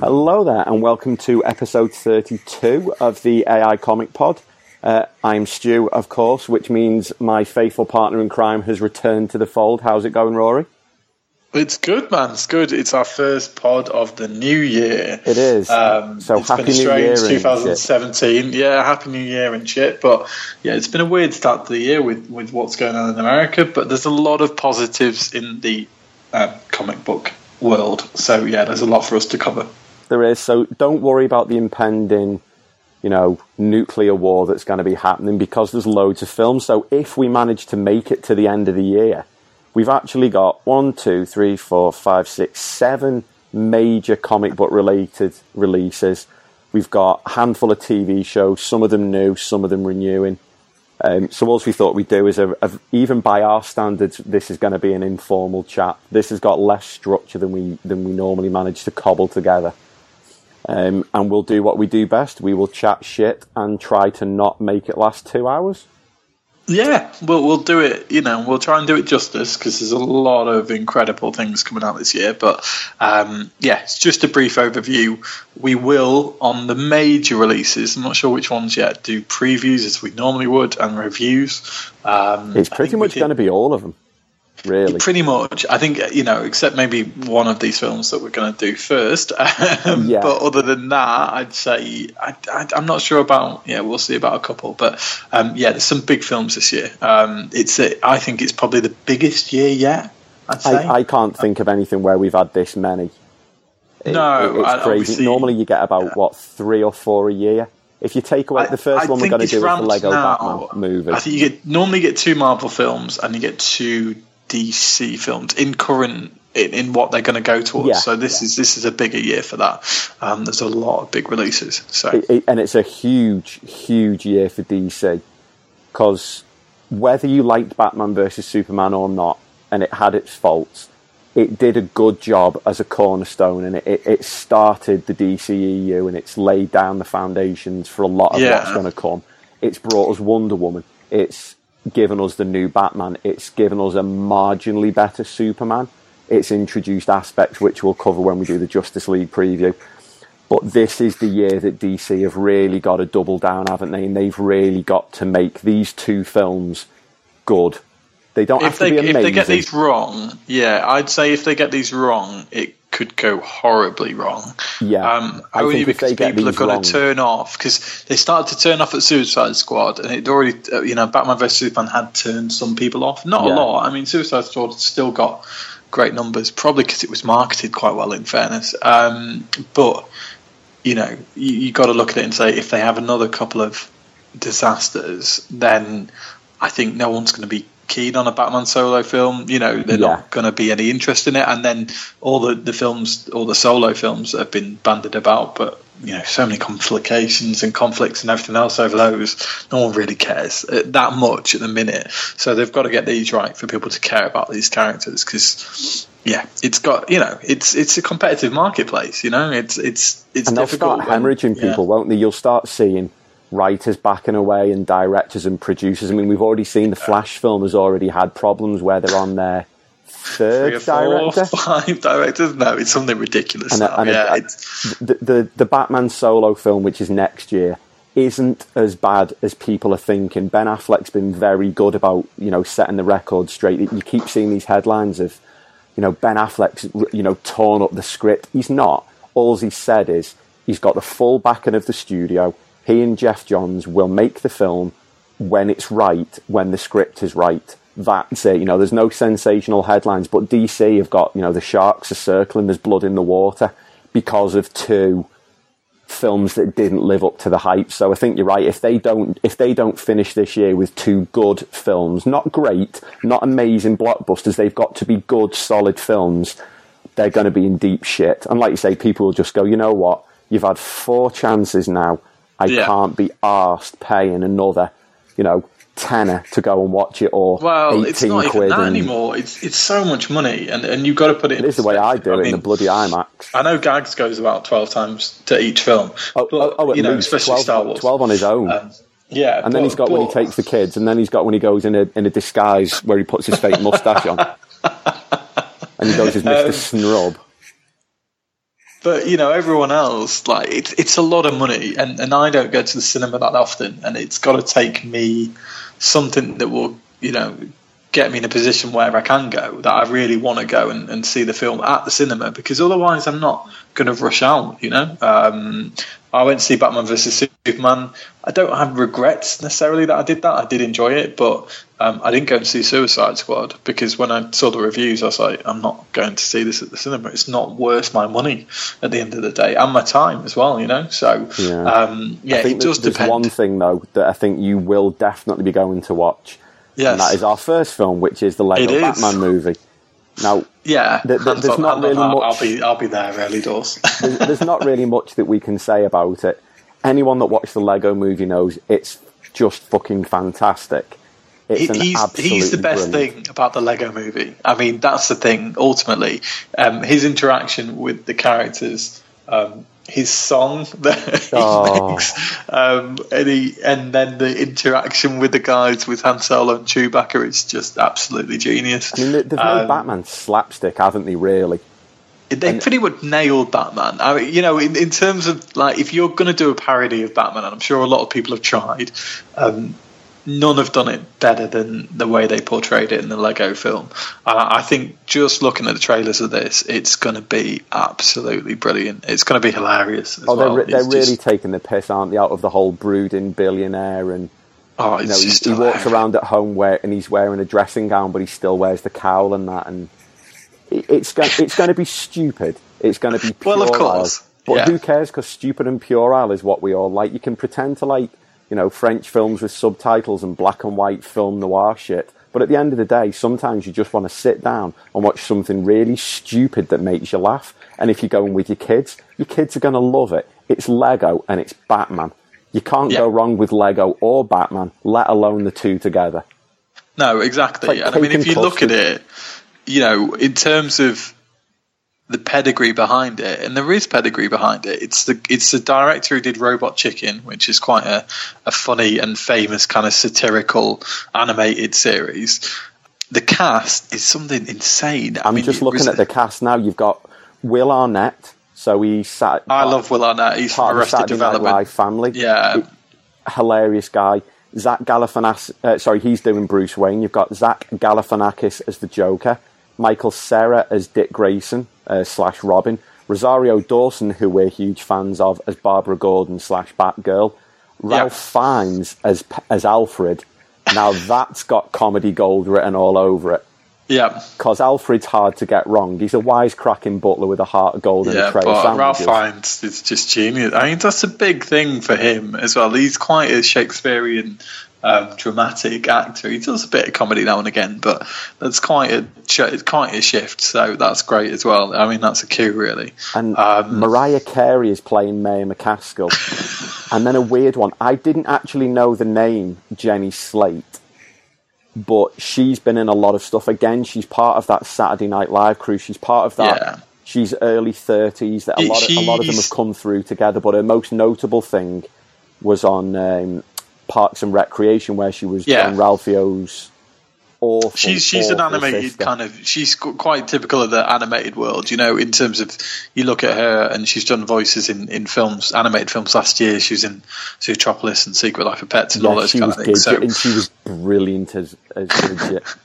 Hello there, and welcome to episode 32 of the AI Comic Pod. Uh, I'm Stu, of course, which means my faithful partner in crime has returned to the fold. How's it going, Rory? It's good, man. It's good. It's our first pod of the new year. It is. Um, so it's happy been a New Year and 2017. Yeah, happy New Year and shit. But yeah, it's been a weird start to the year with with what's going on in America. But there's a lot of positives in the uh, comic book world. So yeah, there's a lot for us to cover. There is. So don't worry about the impending, you know, nuclear war that's going to be happening because there's loads of films. So if we manage to make it to the end of the year, we've actually got one, two, three, four, five, six, seven major comic book related releases. We've got a handful of TV shows, some of them new, some of them renewing. Um, so what we thought we'd do is, a, a, even by our standards, this is going to be an informal chat. This has got less structure than we than we normally manage to cobble together. Um, and we'll do what we do best. We will chat shit and try to not make it last two hours. Yeah, we'll we'll do it. You know, we'll try and do it justice because there's a lot of incredible things coming out this year. But um, yeah, it's just a brief overview. We will on the major releases. I'm not sure which ones yet. Do previews as we normally would and reviews. Um, It's pretty much going to be all of them, really. Pretty much, I think you know, except maybe one of these films that we're going to do first. Um, Yeah. But other than that, I'd say I, I, I'm not sure about. Yeah, we'll see about a couple. But um, yeah, there's some big films this year. Um, it's a, I think it's probably the biggest year yet. I, I can't think of anything where we've had this many. It- No, it's I- crazy. Normally, you get about what three or four a year. If you take away I- the first I one, we're going to do is the Lego now. Batman movie. I think you get normally get two Marvel films and you get two DC films in current in, in what they're going to go towards. Yeah. So this is this is a bigger year for that. Um, there's a lot of big releases. So It- it- and it's a huge, huge year for DC because whether you liked Batman versus Superman or not, and it had its faults, it did a good job as a cornerstone, and it, it, it started the DCEU, and it's laid down the foundations for a lot of Yeah. what's going to come. It's brought us Wonder Woman. It's given us the new Batman. It's given us a marginally better Superman. It's introduced aspects which we'll cover when we do the Justice League preview. But this is the year that DC have really got to double down, haven't they? And they've really got to make these two films good. They don't have if to they be if they get these wrong, yeah, I'd say if they get these wrong, it could go horribly wrong. Yeah. um, I only because people are going to turn off because they started to turn off at Suicide Squad, and it already, uh, you know, Batman vs Superman had turned some people off. Not Yeah. a lot. I mean, Suicide Squad still got great numbers, probably because it was marketed quite well. In fairness, um, but you know, you, you got to look at it and say if they have another couple of disasters, then I think no one's going to be keen on a Batman solo film. You know, they're Yeah. not going to be any interest in it. And then all the, the films, all the solo films have been banded about, but you know, so many complications and conflicts and everything else over those. No one really cares uh, that much at the minute. So they've got to get these right for people to care about these characters because. Yeah, it's got you know, it's it's a competitive marketplace. You know, it's it's it's and they'll difficult. start when- hemorrhaging yeah. people, won't they? You'll start seeing writers backing away and directors and producers. I mean, we've already seen the Flash film has already had problems where they're on their third four, director. five directors. No, it's something ridiculous And, and yeah, a- it's, the, the the Batman solo film, which is next year, isn't as bad as people are thinking. Ben Affleck's been very good about you know setting the record straight. You keep seeing these headlines of you know Ben Affleck's you know torn up the script. He's not. All he said is he's got the full backing of the studio. He and Geoff Johns will make the film when it's right, when the script is right. That's it. You know, there's no sensational headlines, but DC have got you know the sharks are circling. There's blood in the water because of two films that didn't live up to the hype. So I think you're right. If they don't, if they don't finish this year with two good films, not great, not amazing blockbusters, they've got to be good, solid films. They're going to be in deep shit. And like you say, people will just go, you know what? You've had four chances now. I Yeah. can't be asked paying another, you know, tenner to go and watch it or Well, 18 it's not even that and anymore. It's it's so much money, and, and you've got to put it. in it is the way I do perspective. it in the mean, bloody IMAX. I know Gags goes about twelve times to each film. Oh, but, oh, oh, at you know, especially 12, Star Wars. 12 on his own. Um, yeah, And then he's got when he takes the kids, and then he's got when he goes in a in a disguise where he puts his fake mustache on, and he goes as Mister Um, Snrub. But you know, everyone else like it's it's a lot of money, and and I don't go to the cinema that often, and it's got to take me something that will you know get me in a position where I can go that I really want to go and, and see the film at the cinema because otherwise I'm not going to rush out. You know, um, I went to see Batman vs Superman. I don't have regrets necessarily that I did that. I did enjoy it, but um, I didn't go and see Suicide Squad because when I saw the reviews, I was like, I'm not going to see this at the cinema. It's not worth my money at the end of the day and my time as well. You know, so Yeah. um, yeah, I think it does there's depend. one thing though that I think you will definitely be going to watch, yes. and that is our first film, which is the Lego is. Batman movie. Now, yeah, there- hands there's on- not on really much- I'll be I'll be there early doors. there's, there's not really much that we can say about it. Anyone that watched the Lego movie knows it's just fucking fantastic. He's he's the best brilliant. thing about the Lego movie. I mean, that's the thing. Ultimately, um, his interaction with the characters, um, his song that he Oh. makes, um, and he, and then the interaction with the guys with Han Solo and Chewbacca is just absolutely genius. I mean, there's no Um, Batman slapstick, haven't they? Really? They pretty much nailed Batman. I mean, you know, in, in terms of like, if you're going to do a parody of Batman, and I'm sure a lot of people have tried, um, none have done it better than the way they portrayed it in the Lego film. And I, I think just looking at the trailers of this, it's going to be absolutely brilliant. It's going to be hilarious. As Oh, they're, well. they're really just- taking the piss, aren't they, out of the whole brooding billionaire and oh, you know, he, he walks around at home where, and he's wearing a dressing gown, but he still wears the cowl and that, and it, it's going, it's going to be stupid. It's going to be pure Well, of course, But yeah. who cares? Because stupid and puerile is what we all like. You can pretend to like, you know, French films with subtitles and black and white film noir shit. But at the end of the day, sometimes you just want to sit down and watch something really stupid that makes you laugh. And if you're going with your kids, your kids are going to love it. It's Lego and it's Batman. You can't Yeah. go wrong with Lego or Batman, let alone the two together. No, exactly. Like and I mean, if you look at it, you know, in terms of the pedigree behind it, and there is pedigree behind it. It's the it's the director who did Robot Chicken, which is quite a, a funny and famous kind of satirical animated series. The cast is something insane. I I'm mean, just looking was- at the cast now. You've got Will Arnett, so he's sat. I love Will Arnett. He's part of the Saturday Night Live family. Yeah, hilarious guy. Zach Galifianakis, uh, sorry, he's doing Bruce Wayne. You've got Zach Galifianakis as the Joker, Michael Cera as Dick Grayson uh, slash Robin, Rosario Dawson, who we're huge fans of, as Barbara Gordon slash Batgirl, Ralph Fiennes as as Alfred. Now that's got comedy gold written all over it. yeah, Because Alfred's hard to get wrong. He's a wisecracking butler with a heart of gold and yeah. a tray of But Ralph. Fiennes is just genius. I mean, that's a big thing for him as well. He's quite a Shakespearean um, dramatic actor. He does a bit of comedy now and again, but that's quite a quite a shift. So that's great as well. I mean, that's a cue really. And Um, Mariah Carey is playing Mayor McCaskill. and then a weird one. I didn't actually know the name Jenny Slate, but she's been in a lot of stuff. Again, she's part of that Saturday Night Live crew. She's part of that. Yeah. She's early thirties. That a lot, of, a lot of them have come through together. But her most notable thing was on um, Parks and Recreation, where she was Yeah. John Ralphio's awful. She's she's an animated sister. kind of. She's quite typical of the animated world, you know. In terms of, you look at her and she's done voices in, in films, animated films. Last year, she was in Zootropolis and Secret Life of Pets and all Yeah, those kind of things. So and she was brilliant as as Gidget.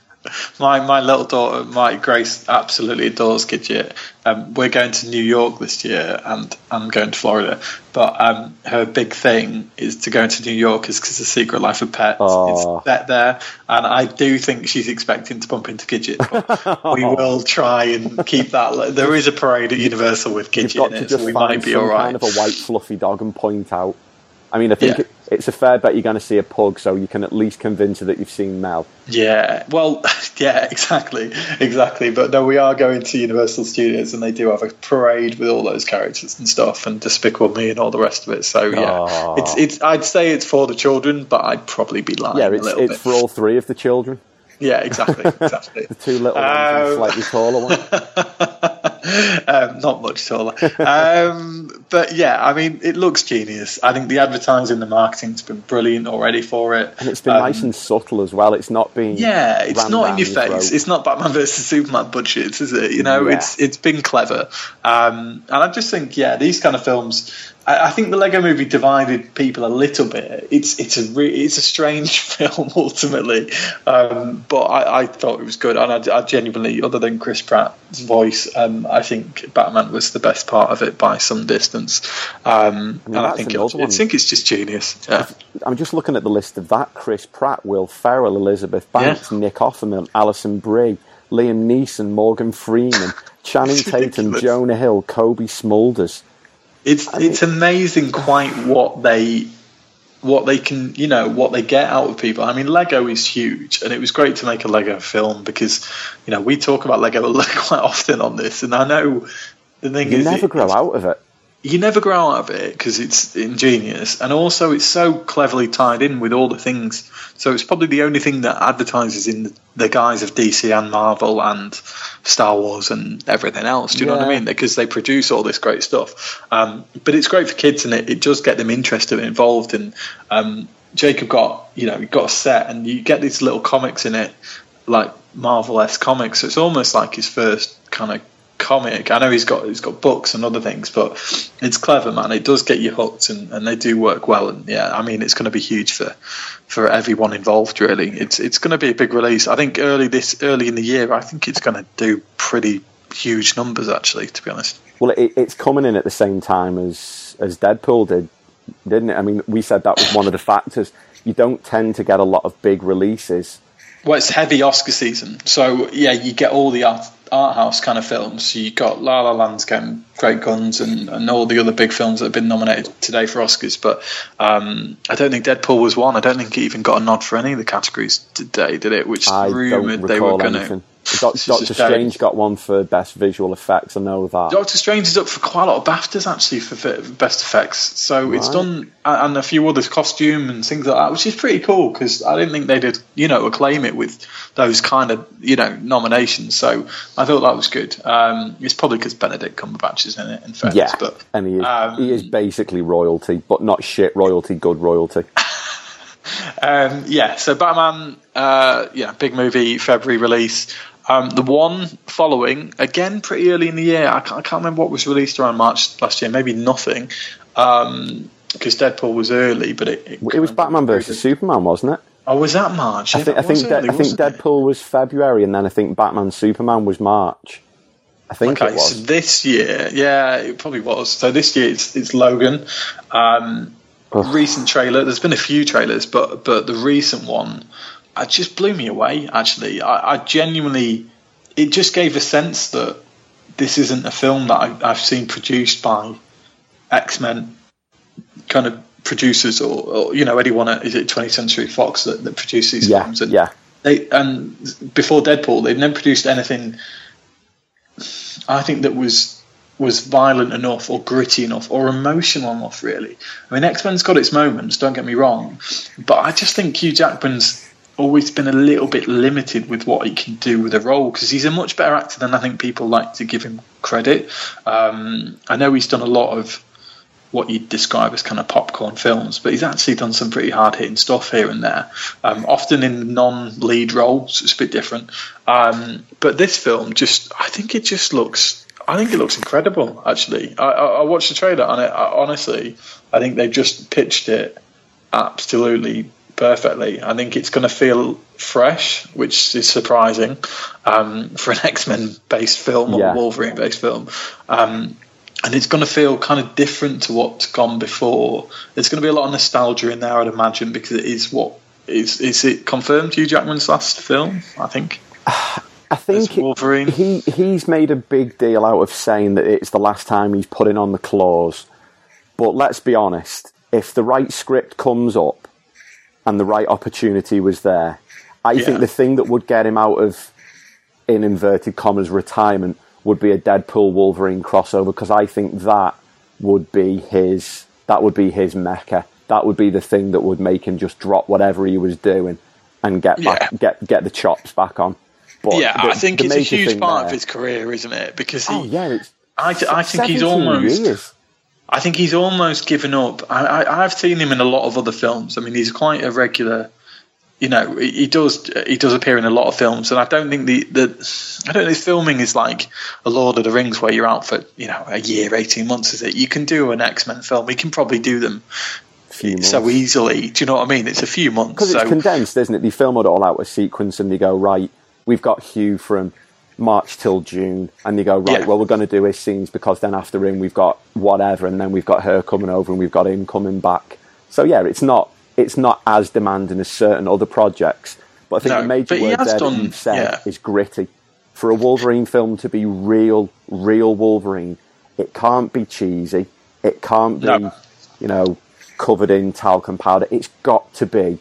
my my little daughter, my Grace, absolutely adores Gidget. Um, we're going to New York this year, and I'm going to Florida. But um, her big thing is to go to New York is because the Secret Life of Pets Oh. is set there, and I do think she's expecting to bump into Gidget. But we will try and keep that. There is a parade at Universal with You've Gidget got in to it, so we find might be all right. kind of a white fluffy dog and point out. I mean, I think Yeah. it, it's a fair bet you're going to see a pug, so you can at least convince her that you've seen Mel. Yeah, well, yeah, exactly, exactly. But no, we are going to Universal Studios, and they do have a parade with all those characters and stuff, and Despicable Me and all the rest of it. So yeah, Oh. it's it's. I'd say it's for the children, but I'd probably be lying Yeah, it's it's for all three of the children. yeah, exactly, exactly. The two little ones and the Um, slightly taller one. um, not much taller. Um, but yeah, I mean, it looks genius. I think the advertising, the marketing's been brilliant already for it. And it's been Um, nice and subtle as well. It's not been Yeah, it's not in your throat. face. It's not Batman versus Superman budgets, is it? You know, Yeah. it's it's been clever, um, and I just think, yeah, these kind of films. I, I think the Lego Movie divided people a little bit. It's it's a re- it's a strange film ultimately, um, but I, I thought it was good, and I, I genuinely, other than Chris Pratt's voice, um, I think Batman was the best part of it by some distance, um, and I think it, I think it's just genius. Yeah. I'm just looking at the list of that: Chris Pratt, Will Ferrell, Elizabeth Banks, Yeah. Nick Offerman, Alison Brie, Liam Neeson, Morgan Freeman, Channing Tatum. Jonah Hill, Cobie Smulders. It's it's amazing quite what they what they can you know what they get out of people. I mean, Lego is huge, and it was great to make a Lego film because you know we talk about Lego quite often on this, and I know the thing You is you never it- grow out of it. you never grow out of it because it's ingenious and also it's so cleverly tied in with all the things so it's probably the only thing that advertises in the, the guise of dc and marvel and star wars and everything else do you know what i mean? Because they produce all this great stuff. Um, but it's great for kids and it, it does get them interested and involved. And um, jacob got you know got a set and you get these little comics in it like Marvel S comics. So it's almost like his first kind of comic. I know he's got he's got books and other things, but it's clever, man. It does get you hooked, and, and they do work well. And yeah, I mean, it's going to be huge for for everyone involved. Really, it's it's going to be a big release. I think early this early in the year, I think it's going to do pretty huge numbers. Actually, to be honest. Well, it, it's coming in at the same time as as Deadpool did, didn't it? I mean, we said that was one of the factors. You don't tend to get a lot of big releases. Well, it's heavy Oscar season, so yeah, you get all the art, house kind of films. You got La La Land's getting Great Guns and, and all the other big films that have been nominated today for Oscars. But um, I don't think Deadpool was one. I don't think it even got a nod for any of the categories today, did it? Which I rumored they were going to. Is Doctor Strange got one for best visual effects. I know that. Doctor Strange is up for quite a lot of BAFTAs actually for, best effects. So it's done, and a few others, costume and things like that, which is pretty cool because I didn't think they did, you know, acclaim it with those kind of, you know, nominations. So I thought that was good. Um, it's probably because Benedict Cumberbatch is in it, in fairness. yeah, But and he is, um, he is basically royalty, but not shit royalty, good royalty. Um, yeah, so Batman, uh, yeah, big movie, February release. Um, the one following, again, pretty early in the year. I can't, I can't remember what was released around March last year. Maybe nothing, because Deadpool was early. But it, it, It was Batman versus Superman, wasn't it? Oh, was that March? I Yeah, think I that was think De- I think wasn't it? Deadpool was February, and then I think Batman Superman was March. I think Okay, it so this year, yeah, it probably was. So this year it's, it's Logan. Um, recent trailer. There's been a few trailers, but but the recent one, uh, just blew me away. Actually, I, I genuinely, it just gave a sense that this isn't a film that I, I've seen produced by X Men kind of producers or, or you know anyone at is it 20th Century Fox that, that produce these Yeah, films. And yeah. they and before Deadpool, they've never produced anything. I think that was was violent enough, or gritty enough, or emotional enough. Really, I mean, X Men's got its moments. Don't get me wrong, but I just think Hugh Jackman's always been a little bit limited with what he can do with a role because he's a much better actor than I think people like to give him credit. Um, I know he's done a lot of what you'd describe as kind of popcorn films, but he's actually done some pretty hard hitting stuff here and there, um, often in non lead roles. It's a bit different. Um, but this film just, I think it just looks, I think it looks incredible. Actually, I, I, I watched the trailer and it, I, honestly, I think they've just pitched it absolutely perfectly. I think it's going to feel fresh, which is surprising um, for an X Men based film or Yeah. Wolverine based film. Um, and it's going to feel kind of different to what's gone before. There's going to be a lot of nostalgia in there, I'd imagine, because it is what is is it confirmed Hugh Jackman's last film? I think. I think Wolverine. he he's made a big deal out of saying that it's the last time he's putting on the claws. But let's be honest, if the right script comes up and the right opportunity was there, I Yeah. think the thing that would get him out of in inverted commas retirement would be a Deadpool Wolverine crossover because I think that would be his that would be his mecca. That would be the thing that would make him just drop whatever he was doing and get back, Yeah. get get the chops back on. But yeah, the- I think it's a huge part there- of his career, isn't it? Because oh, he, Oh yeah, I, I think he's 17 almost. years. I think he's almost given up. I, I, I've seen him in a lot of other films. I mean, he's quite a regular. You know, he does he does appear in a lot of films, and I don't think the, the I don't think filming is like a Lord of the Rings where you're out for you know a year, eighteen months. Is it? You can do an X Men film. He can probably do them Few so easily. Do you know what I mean? It's a few months. because So it's condensed, isn't it? They film it all out a sequence, and they go right. We've got Hugh from March till June, and they go right. Yeah. Well, we're going to do his scenes because then after him we've got whatever, and then we've got her coming over, and we've got him coming back. So yeah, it's not it's not as demanding as certain other projects. But I think No, the major word there done- that you've said yeah. is gritty. For a Wolverine film to be real, real Wolverine, it can't be cheesy. It can't be, No. you know, covered in talcum powder. It's got to be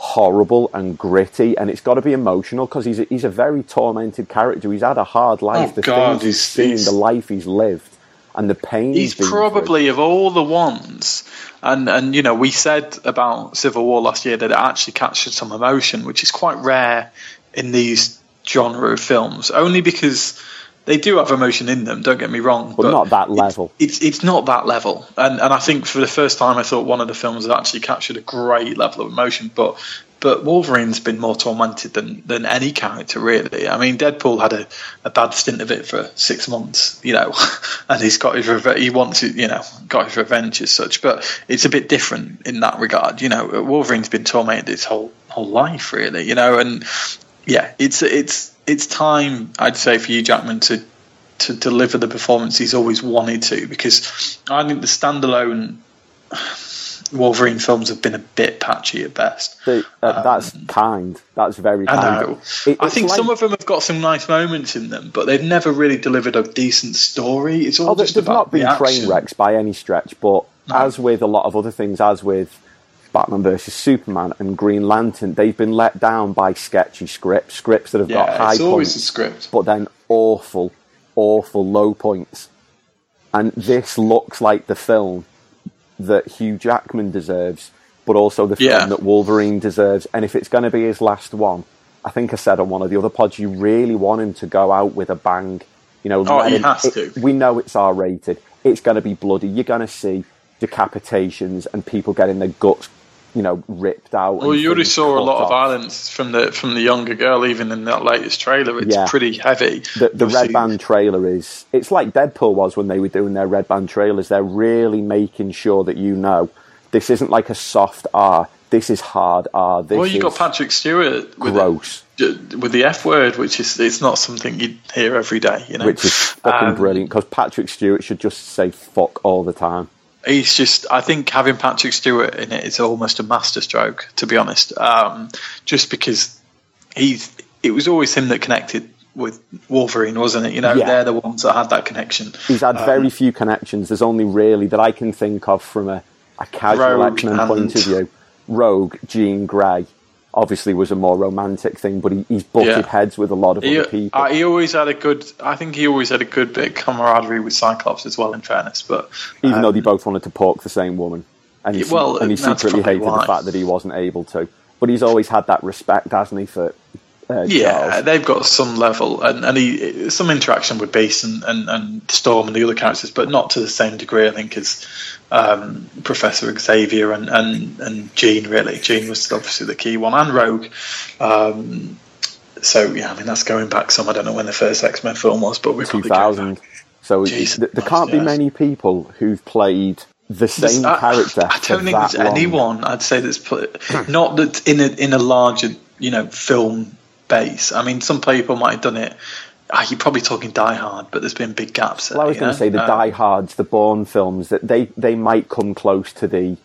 horrible and gritty, and it's got to be emotional because he's a, he's a very tormented character. He's had a hard oh, life. Oh, the God, he's he's- the life he's lived, and the pain he's been through. probably of all the ones and and you know we said about civil war last year that it actually captured some emotion which is quite rare in these genre of films only because they do have emotion in them don't get me wrong But not that level. it's it's not that level and and i think for the first time i thought one of the films had actually captured a great level of emotion but but Wolverine's been more tormented than, than any character, really. I mean, Deadpool had a, a bad stint of it for six months, you know, and he's got his reve- he wants it, you know, got his revenge as such. But it's a bit different in that regard, you know. Wolverine's been tormented his whole whole life, really, you know, and yeah, it's it's it's time, I'd say, for Hugh, Jackman, to to deliver the performance he's always wanted to, because I think the standalone Wolverine films have been a bit patchy at best. Uh, that's kind. That's very kind. Um, I know. It- I think like- some of them have got some nice moments in them, but they've never really delivered a decent story. It's all Oh, just there's about not been train wrecks by any stretch, but as with a lot of other things, as with Batman versus Superman and Green Lantern, they've been let down by sketchy scripts, scripts that have got high it's always points, the script. but then awful, awful low points. And this looks like the film that Hugh Jackman deserves, but also the film Yeah. that Wolverine deserves. And if it's going to be his last one, I think I said on one of the other pods, you really want him to go out with a bang. You know, Oh, he him- has it- to. We know it's R rated. It's going to be bloody. You're going to see decapitations and people getting their guts, you know, ripped out. Well, you already saw a lot of violence from the from the younger girl, even in that latest trailer. It's Yeah. pretty heavy. The, the red band trailer is. It's like Deadpool was when they were doing their red band trailers. They're really making sure that you know this isn't like a soft R. This is hard R. This Well, you got Patrick Stewart with gross, it, with the F word, which is it's not something you'd hear every day. You know, which is fucking Um, brilliant because Patrick Stewart should just say fuck all the time. He's just I think having Patrick Stewart in it is almost a masterstroke to be honest um, just because he's it was always him that connected with Wolverine wasn't it you know Yeah. they're the ones that had that connection He's had Um, very few connections. There's only really that I can think of from a, a casual Rogue X Men and- point of view. Rogue, Jean Grey, obviously was a more romantic thing, but he, he's butted Yeah. heads with a lot of he, other people. uh, he always had a good I think he always had a good bit of camaraderie with Cyclops as well in fairness but even though um, they both wanted to pork the same woman, and he, well, and he secretly hated why. the fact that he wasn't able to. But he's always had that respect, hasn't he, for Uh, Yeah, Charles. they've got some level and, and he, some interaction with Beast and, and, and Storm and the other characters, but not to the same degree, I think, as um, Professor Xavier and, and, and Jean, really. Jean was obviously the key one, and Rogue. Um, so, yeah, I mean, that's going back some. I don't know when the first X Men film was, but we're probably going 2000. So there can't be many people who've played the same I- character. I, don't think that there's long. anyone I'd say that's put, not that in a in a larger you know film base. I mean, some people might have done it. Ah, you're probably talking Die Hard, but there's been big gaps. Well, I was going to say the know? Die Hards, the Bourne films, that they, they might come close to the.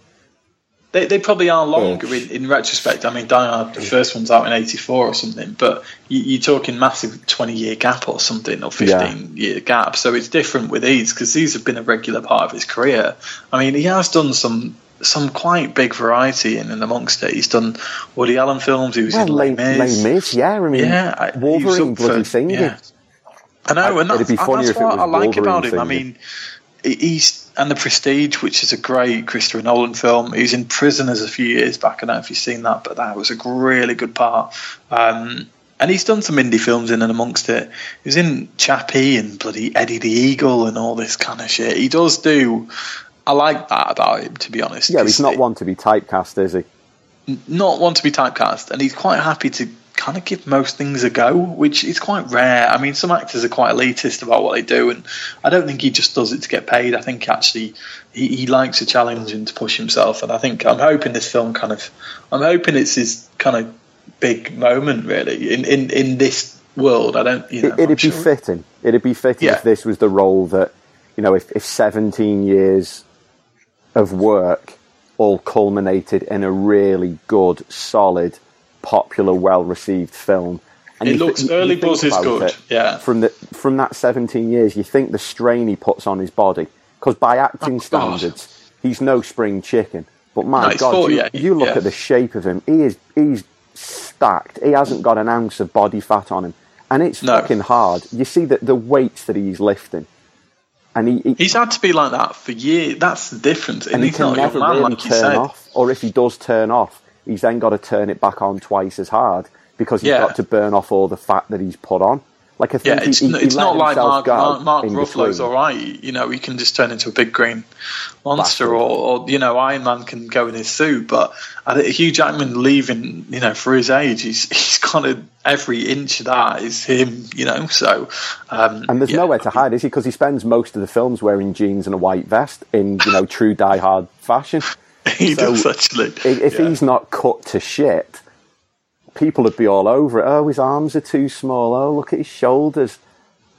They, they probably are longer in, in retrospect. I mean, Die Hard, the first one's out in '84 or something, but you, you're talking massive 20 year gap or something, or 15 year gap. So it's different with these because these have been a regular part of his career. I mean, he has done some some quite big variety in and amongst it. He's done Woody Allen films. He was Well, in Les, Mis. Les Mis, yeah. I mean, Yeah, I- he was Wolverine bloody for- singing. yeah. I know, I- and that's, that's what I like about him. I mean, he's and the Prestige, which is a great Christopher Nolan film. He was in Prisoners a few years back. I don't know if you've seen that, but that was a really good part. Um, and he's done some indie films in and amongst it. He was in Chappie and bloody Eddie the Eagle and all this kind of shit. He does do. I like that about him, to be honest. Yeah, he's not it- one to be typecast, is he? not one to be typecast, and he's quite happy to kind of give most things a go, which is quite rare. I mean, some actors are quite elitist about what they do, and I don't think he just does it to get paid. I think actually he, he likes a challenge and to push himself, and I think I'm hoping this film kind of, I'm hoping it's his kind of big moment really in in in this world. I don't, you know, It, it'd I'm be fitting. It'd be fitting Yeah. if this was the role that, you know, if, if 17 years of work all culminated in a really good, solid, popular, well-received film. And It looks- you Early Buzz is good, it, yeah. From the from that 17 years, you think the strain he puts on his body, because by acting Oh, God. standards, he's no spring chicken. But my No, God, 40, you, yeah, you look yeah. at the shape of him. He is he's stacked. He hasn't got an ounce of body fat on him, and it's No. fucking hard. You see that the weights that he's lifting, and he, he He's had to be like that for years. That's the difference. And, and he he's can never man, really like turn off. Or if he does turn off, he's then got to turn it back on twice as hard because he's Yeah. got to burn off all the fat that he's put on. Like I think Yeah, it's, he, he, it's he not like Mark, Mark, Mark Ruffalo's all right. You know, he can just turn into a big green monster, or, or you know, Iron Man can go in his suit. But I think Hugh Jackman leaving, you know, for his age, he's he's kind of every inch of that is him. You know, so um, And there's yeah. nowhere to hide, is he? Because he spends most of the films wearing jeans and a white vest in, you know, true Die Hard fashion. He So, does actually. If, Yeah. he's not cut to shit, people would be all over it. Oh, his arms are too small. Oh, look at his shoulders.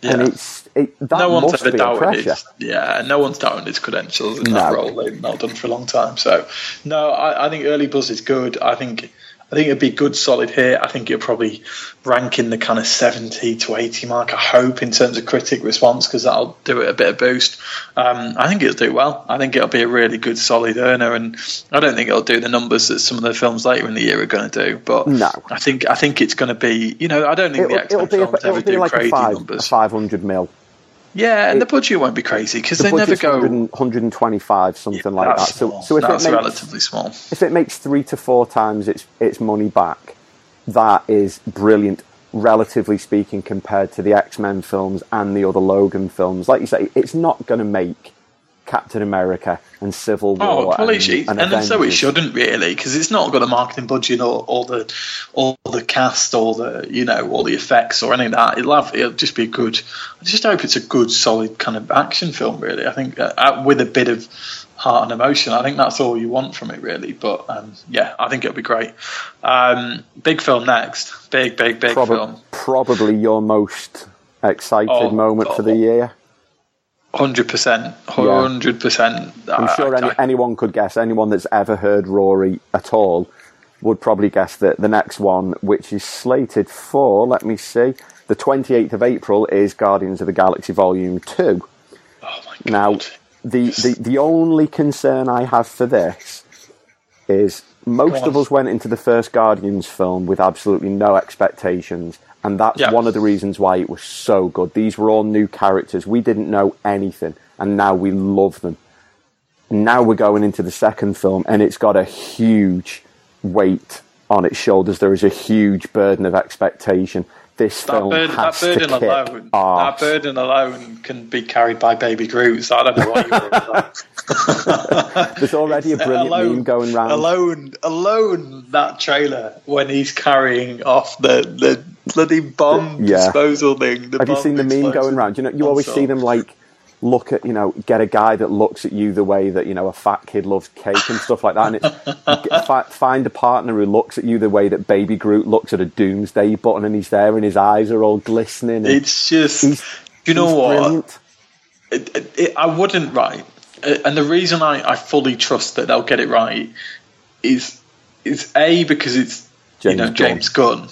And Yeah. it's it, that no one's ever doubted his, yeah, no one's doubted his credentials in that role. They've not done for a long time. So, no, I, I think Early Buzz is good. I think I think it'd be good, solid here. I think it'll probably rank in the kind of seventy to eighty mark. I hope in terms of critic response because that'll do it a bit of boost. Um, I think it'll do well. I think it'll be a really good, solid earner, and I don't think it'll do the numbers that some of the films later in the year are going to do. But No. I think I think it's going to be. You know, I don't think It'll, the X Men be, a, ever do like a, crazy five, a numbers. 500 mil. Yeah, and It- the budget won't be crazy because The they never go. 100, 125, something like that. That's So, small. so if that's it makes relatively small. if it makes three to four times its its money back, that is brilliant. Relatively speaking, compared to the X Men films and the other Logan films, like you say, it's not going to make Captain America and Civil War. Oh, well, and, and and, then so it shouldn't really because it's not got a marketing budget or, or the or the cast or the you know all the effects or any of that. It'll have, it'll just be good. I just hope it's a good, solid kind of action film. Really, I think uh, uh, with a bit of heart and emotion. I think that's all you want from it, really. But um, yeah, I think it'll be great. Um, big film next. Big, big, big Prob- film. probably your most excited Oh, moment for the oh. year. Hundred percent, hundred percent. Uh, I'm sure any, anyone could guess. Anyone that's ever heard Rory at all would probably guess that the next one, which is slated for, let me see, the 28th of April, is Guardians of the Galaxy Volume 2. Oh my god! Now, the, the, the only concern I have for this is most Go of us went into the first Guardians film with absolutely no expectations, and that's Yeah. one of the reasons why it was so good. These were all new characters. We didn't know anything, and now we love them. Now we're going into the second film, and it's got a huge weight on its shoulders there is a huge burden of expectation. This That, film burden, has that burden to kick alone, arse. that burden alone can be carried by Baby Groot. So I don't know what you're about. There's already a brilliant alone, meme going round. Alone, alone, that trailer when he's carrying off the the bloody bomb Yeah. disposal thing. the Have you seen the meme going round? You know, you always see them like look at you know get a guy that looks at you the way that you know a fat kid loves cake and stuff like that, and it's, fi- find a partner who looks at you the way that Baby Groot looks at a Doomsday button, and he's there, and his eyes are all glistening. It's just, you know what? It, it, it, I wouldn't right, Uh, and the reason I, I fully trust that they'll get it right is is a because it's you James know Gunn. James Gunn,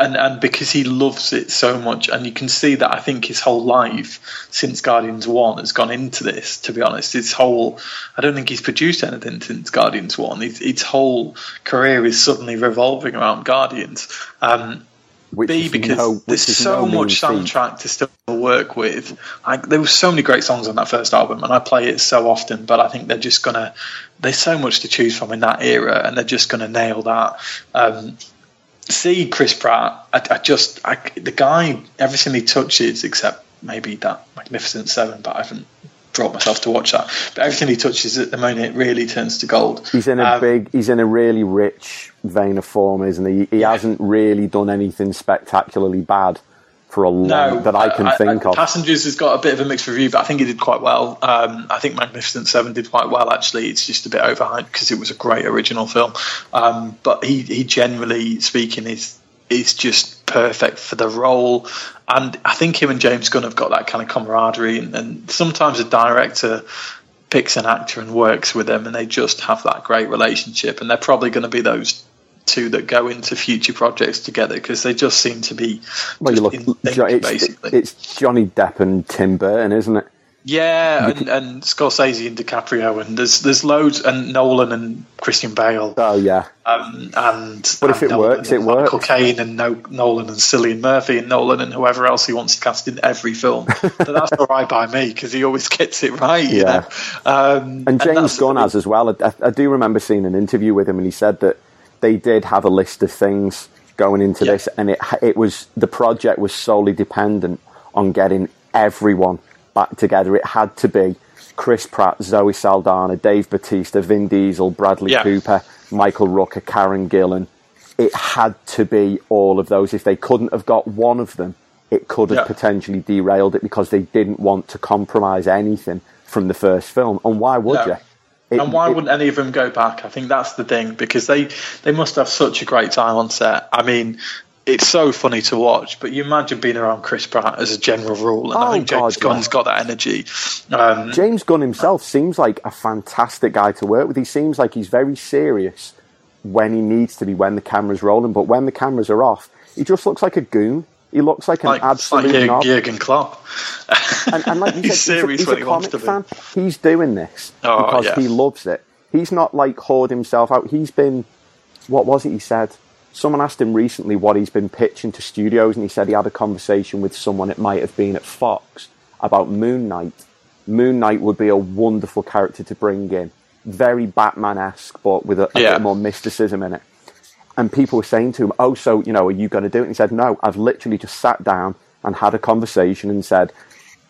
and and because he loves it so much, and you can see that I think his whole life since Guardians One has gone into this. To be honest, his whole I don't think he's produced anything since Guardians One. His, his whole career is suddenly revolving around Guardians. Um, Which B because no- there's so no much feat. soundtrack to still work with. Like there were so many great songs on that first album, and I play it so often. But I think they're just gonna. There's so much to choose from in that era, and they're just gonna nail that. Um, see Chris Pratt. I, I just I, the guy. Everything he touches, except maybe that Magnificent Seven, but I haven't brought myself to watch that. But everything he touches at the moment it really turns to gold. He's in a Um, big, he's in a really rich vein of form, isn't he? He hasn't really done anything spectacularly bad for a long No, that I can think of. Passengers has got a bit of a mixed review, but I think he did quite well. Um, I think Magnificent Seven did quite well. Actually, it's just a bit overhyped because it was a great original film. Um, but he, he generally speaking is is just perfect for the role, and I think him and James Gunn have got that kind of camaraderie. And, and sometimes a director picks an actor and works with them, and they just have that great relationship. And they're probably going to be those two that go into future projects together because they just seem to be Well, you look, it's, basically. it's Johnny Depp and Tim Burton, isn't it? yeah, and, and Scorsese and DiCaprio, and there's there's loads, and Nolan and Christian Bale, Oh yeah, um, and But if and it Nolan works, it and Michael works. Caine and no, Nolan and Cillian Murphy and Nolan and whoever else he wants to cast in every film. but that's all right by me because he always gets it right. You Yeah. know? um, and James that's- Gunn has as well. I, I do remember seeing an interview with him, and he said that they did have a list of things going into Yeah. this, and it it was the project was solely dependent on getting everyone back together. It had to be Chris Pratt, Zoe Saldana, Dave Bautista, Vin Diesel, Bradley Yeah. Cooper, Michael Rooker, Karen Gillan. It had to be all of those. If they couldn't have got one of them, it could have Yeah. potentially derailed it because they didn't want to compromise anything from the first film. And why would No. you? It- and why it- wouldn't any of them go back? I think that's the thing because they they must have such a great time on set. I mean, it's so funny to watch, but you imagine being around Chris Pratt as a general rule, and Oh, I think James God, yeah. Gunn's got that energy. Um, James Gunn himself seems like a fantastic guy to work with. He seems like he's very serious when he needs to be when the camera's rolling, but when the cameras are off, he just looks like a goon. He looks like an like, absolute like knob. Jurgen Klopp. And, and like you He's said, he's a, he's a comic fan. He's doing this Oh, because yeah. he loves it. He's not like hoard himself out. He's been, what was it he said? Someone asked him recently what he's been pitching to studios, and he said he had a conversation with someone, it might have been at Fox, about Moon Knight. Moon Knight would be a wonderful character to bring in. Very Batman esque, but with a, a Yeah. bit more mysticism in it. And people were saying to him, Oh, so, you know, are you going to do it? And he said, No, I've literally just sat down and had a conversation and said,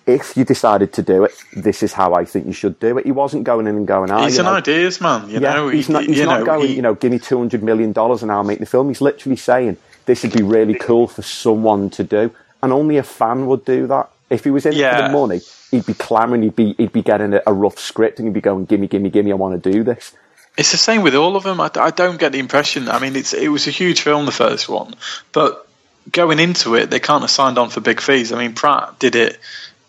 If you decided to do it, this is how I think you should do it. He wasn't going in and going, oh, He's you an know, ideas man, you yeah, know. he's not, he's you not know, going, he- you know, give me $200 million and I'll make the film. He's literally saying, This would be really cool for someone to do. And only a fan would do that. If he was in it for the money, he'd be clamoring, he'd be, he'd be getting a, a rough script and he'd be going, Gimme, gimme, gimme, I want to do this. It's the same with all of them. I, I don't get the impression. I mean, it's it was a huge film, the first one, but going into it, they can't have signed on for big fees. I mean, Pratt did it.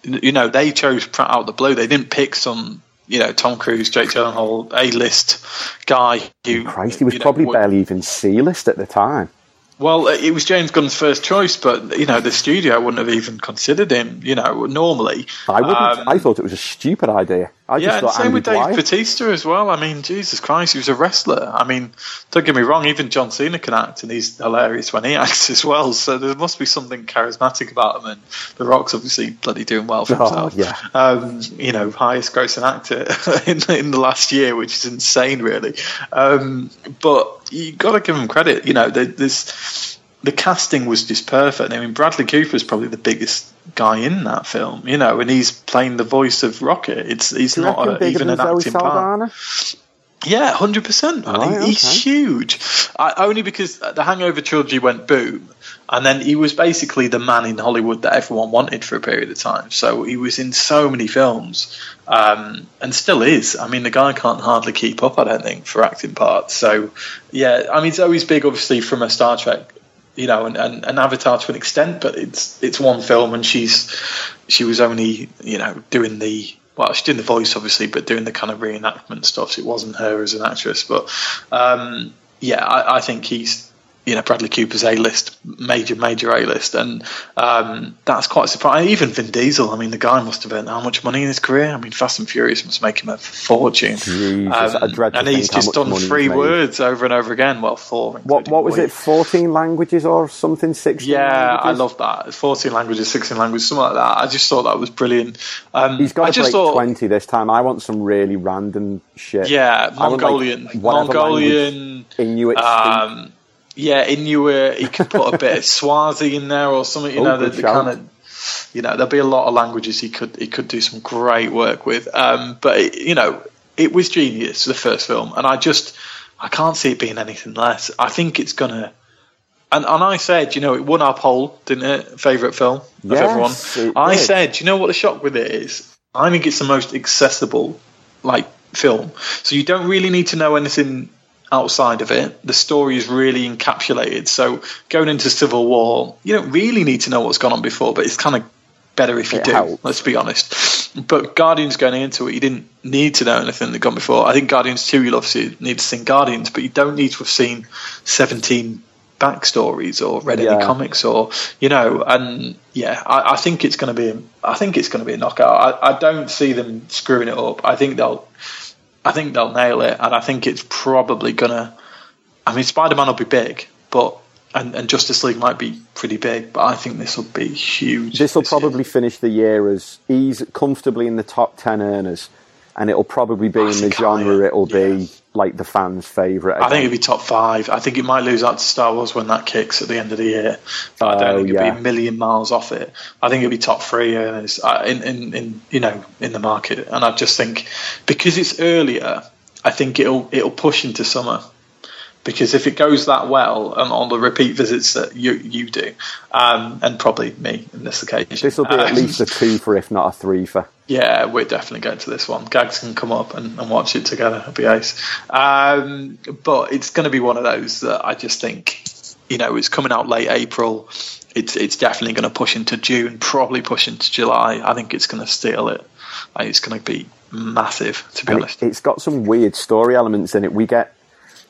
You know, they chose Pratt out of the blue. They didn't pick some, you know, Tom Cruise, Jake Gyllenhaal, A-list guy who. Christ, he was you know, probably barely even C-list at the time. Well, it was James Gunn's first choice, but you know, the studio wouldn't have even considered him. You know, normally. I wouldn't. Um, I thought it was a stupid idea. I just yeah, thought same Andy with Dave. Bautista as well. I mean, Jesus Christ, he was a wrestler. I mean, don't get me wrong, even John Cena can act, and he's hilarious when he acts as well. So there must be something charismatic about him. And The Rock's obviously bloody doing well for Oh, himself. yeah. Um, you know, highest grossing actor in, in the last year, which is insane, really. Um, but you've got to give him credit. You know, there's the casting was just perfect. I mean, Bradley Cooper is probably the biggest guy in that film, you know, and he's playing the voice of Rocket. It's he's not a, even an acting part. Yeah, hundred percent. Right, He's okay. huge. I, only because the Hangover trilogy went boom, and then he was basically the man in Hollywood that everyone wanted for a period of time. So he was in so many films, um, and still is. I mean, the guy can't hardly keep up. I don't think for acting parts. So yeah, I mean, Zoe's big, obviously, from a Star Trek. You know, and, and Avatar to an extent, but it's it's one film, and she's she was only you know doing the well, she's doing the voice obviously, but doing the kind of reenactment stuff. So it wasn't her as an actress, but um, yeah, I, I think he's you know Bradley Cooper's A list, major major A list, and um, that's quite surprising. Even Vin Diesel, I mean, the guy must have earned how much money in his career? I mean, Fast and Furious must make him a fortune, Jesus, I dread to and he's just done three words over and over again. Well, four. What what was it? Fourteen languages or something? Sixteen. Yeah, I love that. 14 languages, 16 languages, something like that. I just thought that was brilliant. Um, He's got I to just break thought, twenty this time. I want some really random shit. yeah, want, like, Mongolian, Mongolian, Inuit. um, yeah, Inuit. He could put a bit of Swazi in there or something. You Oh, know, the, the kind of, you know, there'll be a lot of languages he could he could do some great work with. Um, but it, you know, it was genius the first film, and I just I can't see it being anything less. I think it's gonna. And, and I said, you know, it won our poll, didn't it? Favorite film of Yes, everyone. it I did. said, you know what the shock with it is? I think it's the most accessible, like film. So you don't really need to know anything outside of it. The story is really encapsulated. So going into Civil War, you don't really need to know what's gone on before, but it's kind of better if you It do. helps. Let's be honest. But Guardians going into it, you didn't need to know anything that gone before. I think Guardians two, you'll obviously need to seen Guardians, but you don't need to have seen seventeen backstories or read Yeah. any comics or you know. And yeah, I, I think it's going to be. I think it's going to be a knockout. I, I don't see them screwing it up. I think they'll. I think they'll nail it, and I think it's probably gonna. I mean, Spider Man will be big, but and, and Justice League might be pretty big, but I think this will be huge. This will year. probably finish the year as ease comfortably in the top ten earners, and it'll probably be in the genre. It'll yeah. be like the fans' favorite. I think it'll be top five. I think it might lose out to Star Wars when that kicks at the end of the year. But I Oh, don't think it'll yeah. be a million miles off it. I think it'll be top three uh, in, in, in you know in the market. And I just think because it's earlier, I think it'll it'll push into summer. Because if it goes that well and on the repeat visits that you you do, um, and probably me in this occasion, This will be at um, least a two for, if not a three for. yeah, we're definitely going to this one. Gags can come up and, and watch it together. It'll be ace. Um, but it's going to be one of those that I just think, you know, it's coming out late April. It's it's definitely going to push into June, probably push into July. I think it's going to steal it. It's going to be massive, to be And honest. it, it's got some weird story elements in it. We get,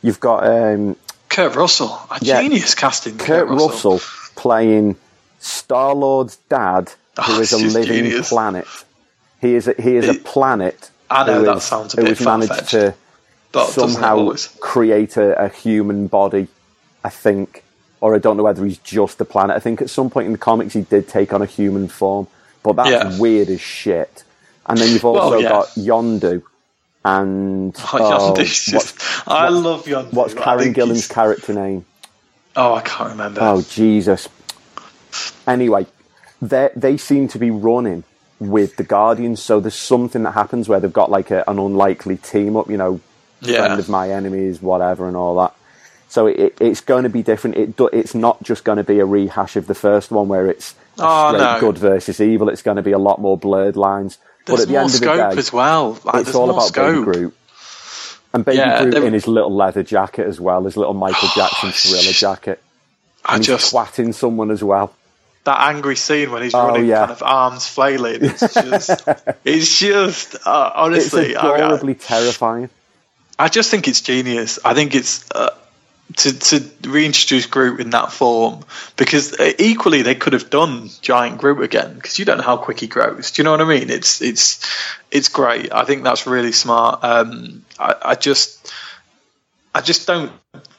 you've got um, Kurt Russell, a Yeah. genius casting. Kurt Russell playing Star Lord's dad, who Oh, is a living genius. planet. He is a, he is a planet. I know who that is- sounds a who bit has managed to somehow create a, a human body. I think, or I don't know whether he's just a planet. I think at some point in the comics he did take on a human form, but that's Yeah. weird as shit. And then you've also Well, yeah. got Yondu and Oh, oh, I what- love Yondu. what's Karen Gillan's he's- character name? Oh, I can't remember. Oh Jesus! Anyway, they they seem to be running with the Guardians, so there's something that happens where they've got like a, an unlikely team up. You know, Yeah. friend of my enemies, whatever, and all that. So it, it's going to be different. It do, it's not just going to be a rehash of the first one where it's Oh, no. good versus evil. It's going to be a lot more blurred lines. There's but at the more end of scope the day, as well. Like, it's all about scope. Baby Groot. And Baby Yeah, Groot in his little leather jacket as well, his little Michael Jackson it's thriller jacket. I And just twatting someone as well. that angry scene when he's Oh, running, yeah. kind of arms flailing. It's just, it's just uh, honestly. It's I, mean, I, terrifying. I just think it's genius. I think it's uh, to, to reintroduce Groot in that form because uh, equally they could have done giant Groot again because you don't know how quick he grows. Do you know what I mean? It's it's it's great. I think that's really smart. Um, I, I just I just don't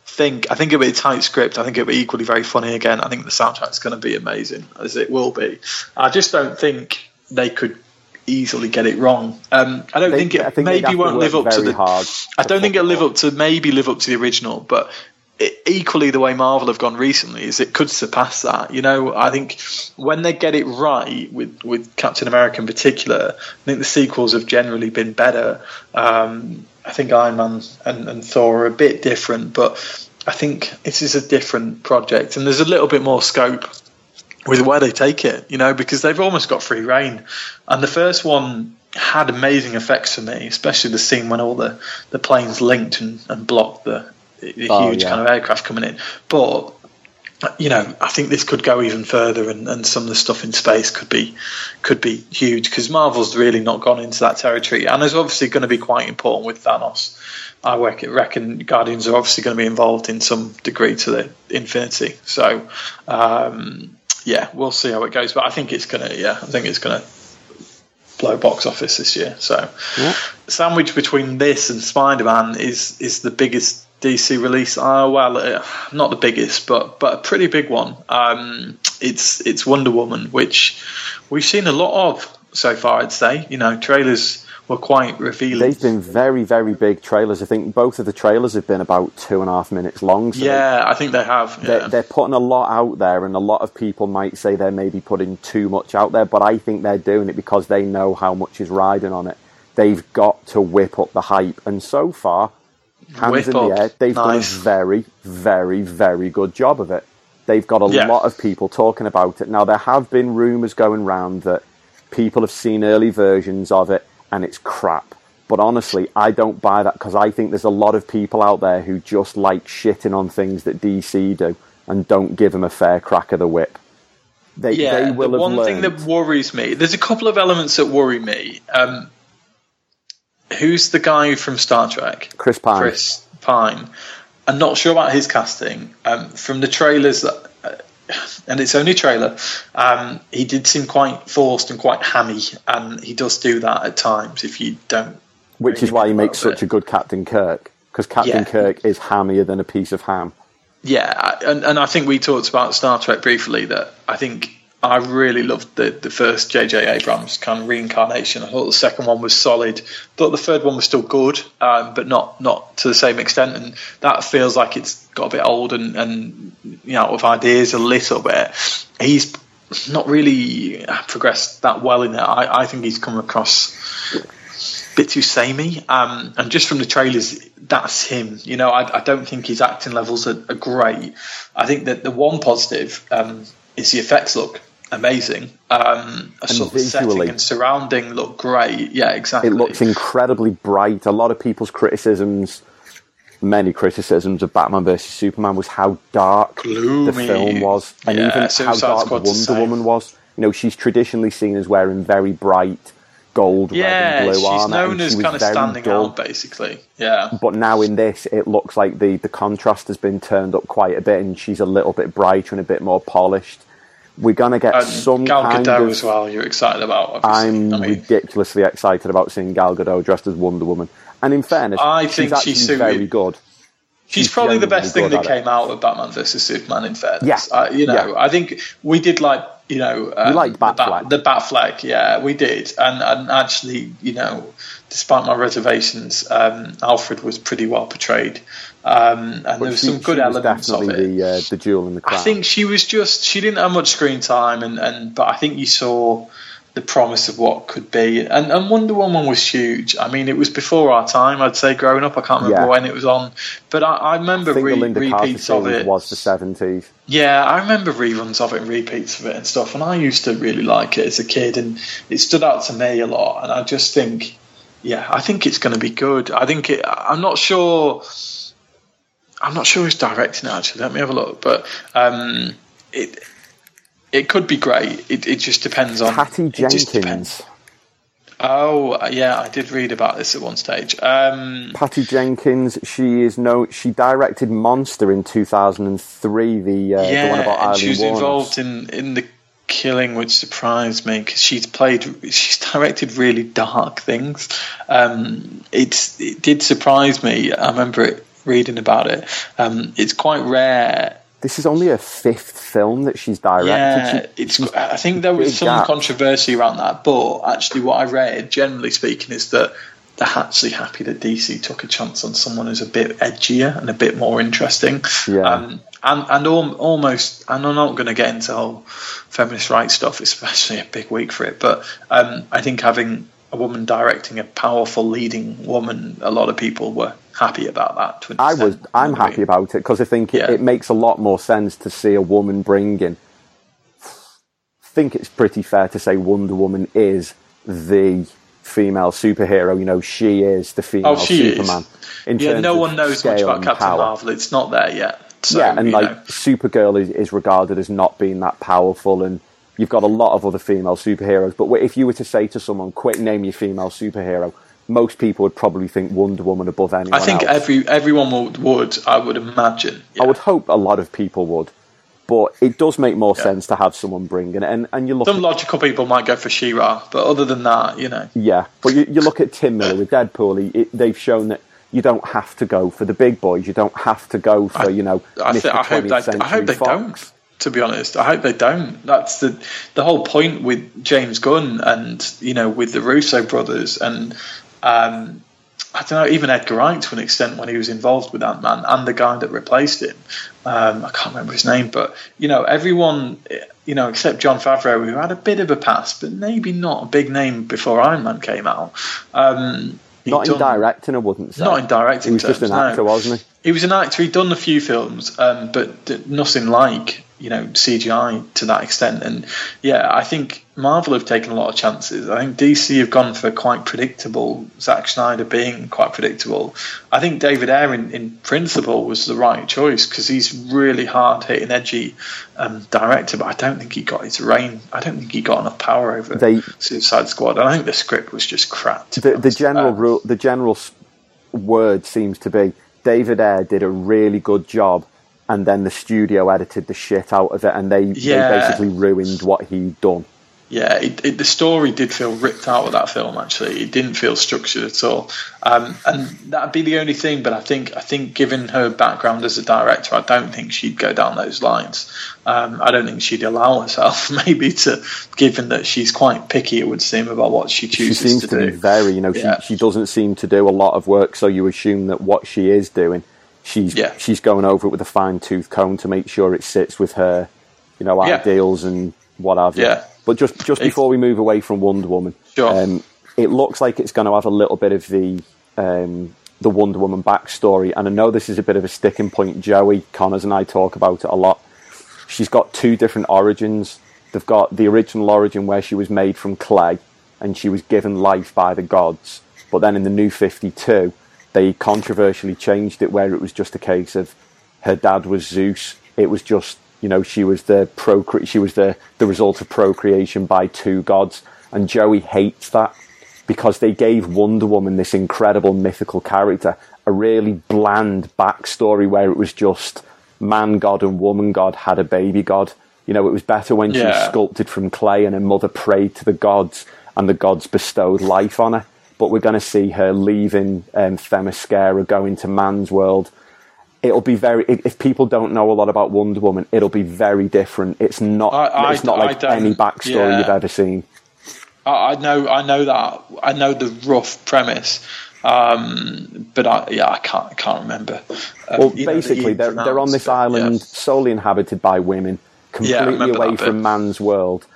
think I think it'll be a tight script. I think it'll be equally very funny again. I think the soundtrack's going to be amazing as it will be. I just don't think they could easily get it wrong. Um, I don't they, think it think maybe won't live up to the. I don't think it'll live up to maybe live up to the original, but it, equally the way Marvel have gone recently is it could surpass that. You know, I think when they get it right with with Captain America in particular, I think the sequels have generally been better. Um, I think Iron Man and, and Thor are a bit different, but I think this is a different project, and there's a little bit more scope with where they take it. You know, because they've almost got free reign, and the first one had amazing effects for me, especially the scene when all the, the planes linked and, and blocked the the oh, huge yeah. kind of aircraft coming in. But you know, I think this could go even further, and, and some of the stuff in space could be could be huge because Marvel's really not gone into that territory, and it's obviously going to be quite important with Thanos. I reckon Guardians are obviously going to be involved in some degree to the Infinity. So, um, yeah, we'll see how it goes. But I think it's going to, yeah, I think it's going to blow box office this year. So, yeah. sandwich between this and Spider Man is is the biggest DC release. Oh well, uh, not the biggest, but but a pretty big one. Um, it's it's Wonder Woman, which we've seen a lot of so far. I'd say you know trailers were quite revealing. They've been very very big trailers. I think both of the trailers have been about two and a half minutes long. So yeah, I think they have. Yeah. They're, they're putting a lot out there, and a lot of people might say they're maybe putting too much out there, but I think they're doing it because they know how much is riding on it. They've got to whip up the hype, and so far hands in the air. They've nice. done a very, very, very good job of it. They've got a yeah. lot of people talking about it. Now, there have been rumours going round that people have seen early versions of it and it's crap. But honestly, I don't buy that because I think there's a lot of people out there who just like shitting on things that DC do and don't give them a fair crack of the whip. They, yeah, they the one learned. thing that worries me, there's a couple of elements that worry me. Um, who's the guy from Star Trek? Chris Pine. Chris Pine. I'm not sure about his casting. Um, from the trailers that, uh, and it's only trailer, um, he did seem quite forced and quite hammy, and he does do that at times if you don't. Which really is why he makes such a good Captain Kirk, because Captain yeah. Kirk is hammier than a piece of ham. Yeah, and, and I think we talked about Star Trek briefly that I think I really loved the, the first J.J. Abrams kind of reincarnation. I thought the second one was solid. thought the third one was still good, um, but not not to the same extent. And that feels like it's got a bit old and, and you know with ideas a little bit. He's not really progressed that well in it. I, I think he's come across a bit too samey. Um, and just from the trailers, that's him. You know, I, I don't think his acting levels are, are, great. I think that the one positive um, is the effects look amazing. Um, a sort of setting and surrounding look great. Yeah, exactly. It looks incredibly bright. A lot of people's criticisms, many criticisms of Batman versus Superman was how dark Gloomy. the film was, and yeah, even how dark Wonder Woman was. You know, she's traditionally seen as wearing very bright gold, yeah, red, and blue she's armor. known as kind of standing dull. out, basically. Yeah. But now in this, it looks like the the contrast has been turned up quite a bit, and she's a little bit brighter and a bit more polished we're going to get and some Gal kind Gadot of, as well. You're excited about? I'm I mean, ridiculously excited about seeing Gal Gadot dressed as Wonder Woman. And in fairness, I think she's, she's very good. She's, she's probably the best thing that came out of Batman versus Superman. In fairness, yeah, uh, you know, yeah. I think we did like you know, um, liked Bat the, Bat, the Batfleck, yeah, we did, and and actually, you know, despite my reservations, um, Alfred was pretty well portrayed, um, and but there was she, some good elements of it. The, uh, the jewel in the crown. I think she was just she didn't have much screen time, and, and but I think you saw the promise of what could be. And, and Wonder Woman was huge. I mean, it was before our time. I'd say growing up. I can't remember yeah. when it was on, but I, I remember I re- repeats of it. Was the seventies? Yeah, I remember reruns of it and repeats of it and stuff. And I used to really like it as a kid, and it stood out to me a lot. And I just think, yeah, I think it's going to be good. I think it. I'm not sure. I'm not sure who's directing it actually. Let me have a look. But um, it it could be great. It, it just depends on Patty Jenkins. Oh yeah, I did read about this at one stage. Um, Patty Jenkins, she is no, she directed Monster in 2003, the, uh, yeah, the one about and Aileen she was Wuornos. involved in in the killing, which surprised me because she's played, she's directed really dark things. Um, it's it did surprise me. I remember it, reading about it. Um, it's quite rare This is only a fifth film that she's directed. Yeah, it's. I think there was some gap. controversy around that, but actually, what I read, generally speaking, is that they're actually happy that DC took a chance on someone who's a bit edgier and a bit more interesting. Yeah. Um, and and al- almost, and I'm not going to get into whole feminist rights stuff, especially a big week for it. But um, I think having a woman directing a powerful leading woman, a lot of people were happy about that. to I was. I'm happy about it because I think it, Yeah. it makes a lot more sense to see a woman bringing. I think it's pretty fair to say Wonder Woman is the female superhero. You know, she is the oh, female Oh, she is. Superman. In Yeah, no one knows much about Captain power. Marvel. It's not there yet. So, yeah, and like know. Supergirl is, is regarded as not being that powerful, and you've got a lot of other female superheroes. But if you were to say to someone, "Quick, name your female superhero," most people would probably think Wonder Woman above anyone. I think else. every everyone would, would I would imagine. I would hope a lot of people would, but it does make more sense to have someone bring it. And and you look, Some at, logical people might go for She-Ra, but other than that, you know, yeah, but you, you look at Tim Miller with Deadpool. He, it, they've shown that you don't have to go for the big boys. You don't have to go for you know. I, th- I hope they, I hope they Fox. don't. To be honest, I hope they don't. That's the the whole point with James Gunn and you know with the Russo brothers and um, I don't know even Edgar Wright to an extent when he was involved with Ant Man and the guy that replaced him. Um, I can't remember his name, but you know everyone, you know except Jon Favreau, who had a bit of a past, but maybe not a big name before Iron Man came out. Um, Not in done- directing, I wouldn't say. Not in directing He was just terms, an no. actor, wasn't he? he was an actor. He'd done a few films, um, but nothing like you know CGI to that extent. And yeah, I think Marvel have taken a lot of chances. I think DC have gone for quite predictable. Zack Snyder being quite predictable. I think David Ayer, in, in principle, was the right choice because he's really hard hitting, edgy um, director. But I don't think he got his reign. I don't think he got enough power over They- Suicide Squad. And I think the script was just crap. the, the general Um, rule, the general word seems to be David Ayer did a really good job, and then the studio edited the shit out of it, and they, Yeah. they basically ruined what he'd done. Yeah, it, it, the story did feel ripped out of that film. Actually, it didn't feel structured at all, um, and that'd be the only thing. But I think, I think, given her background as a director, I don't think she'd go down those lines. Um, I don't think she'd allow herself, maybe, to, given that she's quite picky, it would seem about what she She chooses seems to, to, do. be very, you know, Yeah. she, she doesn't seem to do a lot of work, so you assume that what she is doing, she's Yeah. she's going over it with a fine tooth comb to make sure it sits with her, you know, Yeah. ideals and what have you. Yeah. But just just before we move away from Wonder Woman, Sure. um, it looks like it's going to have a little bit of the um, the Wonder Woman backstory, and I know this is a bit of a sticking point. Joey Connors and I talk about it a lot. She's got two different origins. They've got the original origin where she was made from clay and she was given life by the gods. But then in the new 52, they controversially changed it where it was just a case of her dad was Zeus. It was just, you know, she was the procre- she was the, the result of procreation by two gods. And Joey hates that because they gave Wonder Woman this incredible mythical character, a really bland backstory where it was just man god and woman god had a baby god. You know, it was better when she was sculpted from clay and her mother prayed to the gods and the gods bestowed life on her. But we're going to see her leaving um, Themyscira, going to man's world. It'll be very. If people don't know a lot about Wonder Woman, it'll be very different. It's not. I- I- it's not like any backstory yeah. you've ever seen. I, I know, I know that, I know the rough premise, um, but I, yeah, I can't, I can't remember. Um, Well, you know, the basically, they're, they're on this island yeah. solely inhabited by women, completely away from man's world.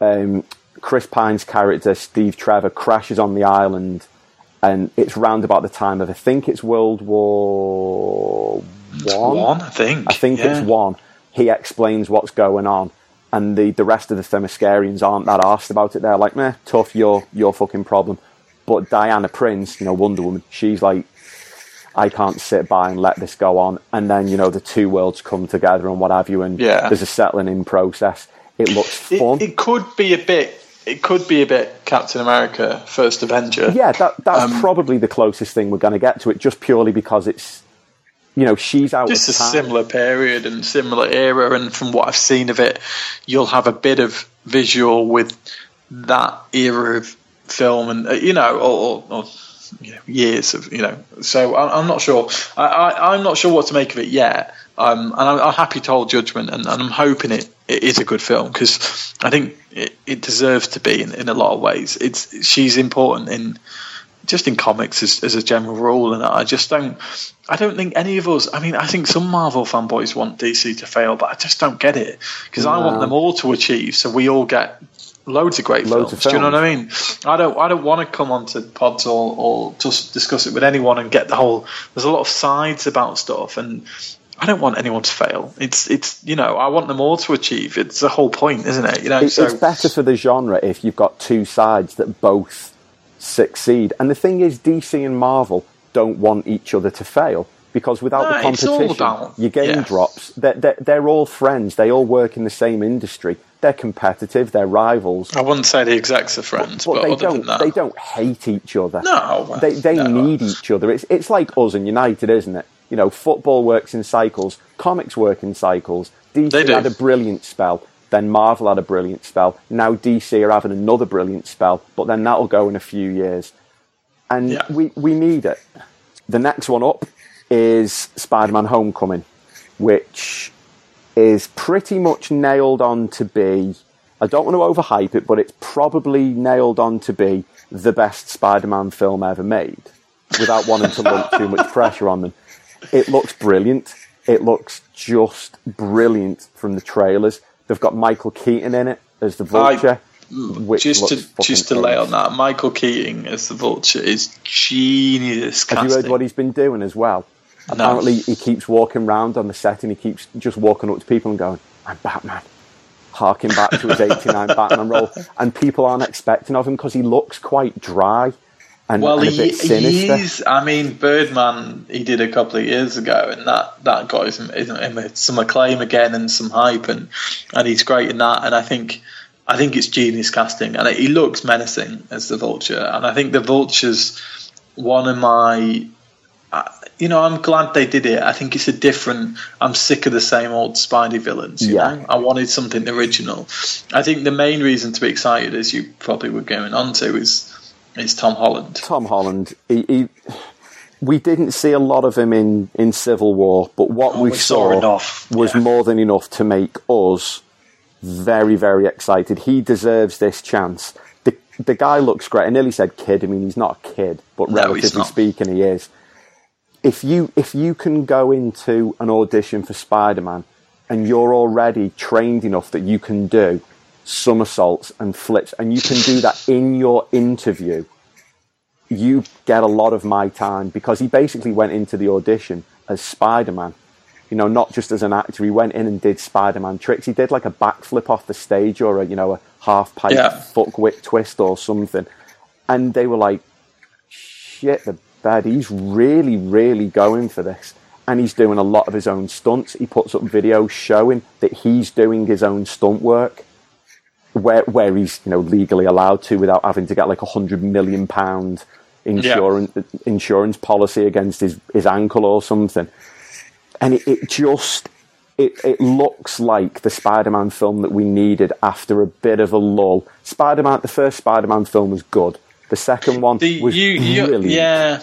Um, Chris Pine's character, Steve Trevor, crashes on the island, and it's round about the time of, I think it's World War One. one, I think. I think yeah. it's one. He explains what's going on, and the, the rest of the Themyscirians aren't that arsed about it. They're like, meh, tough, your your fucking problem. But Diana Prince, you know, Wonder Woman, she's like, I can't sit by and let this go on. And then, you know, the two worlds come together and what have you, and Yeah. there's a settling in process. It looks It, fun. it could be a bit it could be a bit Captain America: First Avenger. Yeah, that that's Um, probably the closest thing we're going to get to it, just purely because it's, you know, she's out just a time. similar period and similar era, and from what I've seen of it, you'll have a bit of visual with that era of film, and uh, you know, or, or, or you know, years of you know. So I, I'm not sure. I, I, I'm not sure what to make of it yet. Um, and I'm, I'm happy to hold judgment, and, and I'm hoping it, it is a good film because I think it, it deserves to be in, in a lot of ways. It's she's important in just in comics as, as a general rule, and I just don't. I don't think any of us. I mean, I think some Marvel fanboys want DC to fail, but I just don't get it because I want them all to achieve, so we all get loads of great Loads of films. Do you know what I mean? I don't. I don't want to come onto pods or, or just discuss it with anyone and get the whole. There's a lot of sides about stuff, and I don't want anyone to fail. It's it's you know I want them all to achieve. It's the whole point, isn't it? You know, It- so it's better for the genre if you've got two sides that both succeed. And the thing is, DC and Marvel don't want each other to fail because without No, the competition, your game yeah. drops. They're, they're, they're all friends. They all work in the same industry. They're competitive. They're rivals. I wouldn't say the execs are friends, but, But they other don't. than that, They don't hate each other. No, they they no. need each other. It's it's like us and United, isn't it? You know, football works in cycles. Comics work in cycles. DC had a brilliant spell. Then Marvel had a brilliant spell. Now DC are having another brilliant spell, but then that'll go in a few years. And Yeah. we, we need it. The next one up is Spider Man Homecoming, which is pretty much nailed on to be. I don't want to overhype it, but it's probably nailed on to be the best Spider Man film ever made without wanting to lump too much pressure on them. It looks brilliant. It looks just brilliant from the trailers. They've got Michael Keaton in it as the Vulture. which just to just to lay on that, Michael Keaton as the Vulture is genius Have casting. you heard what he's been doing as well? No. Apparently, he keeps walking around on the set and he keeps just walking up to people and going, I'm Batman. Harking back to his 89 Batman role. And people aren't expecting of him because he looks quite dry and, well, and a he, bit sinister. he is. I mean, Birdman he did a couple of years ago, and that that got him, him some acclaim again and some hype, and and he's great in that. And I think I think it's genius casting, and he looks menacing as the Vulture. And I think the Vulture's one of my. uh, You know, I'm glad they did it. I think it's a different. I'm sick of the same old Spidey villains. You Yeah. know, I wanted something original. I think the main reason to be excited, as you probably were going on to, is is Tom Holland. Tom Holland, he, he, we didn't see a lot of him in, in Civil War, but what oh, we, we saw enough, was yeah. more than enough to make us very, very excited. He deserves this chance. The, the guy looks great. I nearly said kid. I mean, he's not a kid, but No, relatively speaking, he is. If you if you can go into an audition for Spider Man and you're already trained enough that you can do somersaults and flips, and you can do that in your interview, you get a lot of my time because he basically went into the audition as Spider Man. You know, not just as an actor. He went in and did Spider Man tricks. He did like a backflip off the stage or a you know a half pipe Yeah. fuck whip twist or something. And they were like, "Shit, the bed. He's really, really going for this." And he's doing a lot of his own stunts. He puts up videos showing that he's doing his own stunt work where where he's you know legally allowed to without having to get like a hundred million pound insurance insurance policy against his, his ankle or something. And it, it just it, it looks like the Spider-Man film that we needed after a bit of a lull. Spider-Man, the first Spider-Man film was good. The second one The, was you, you, brilliant. yeah.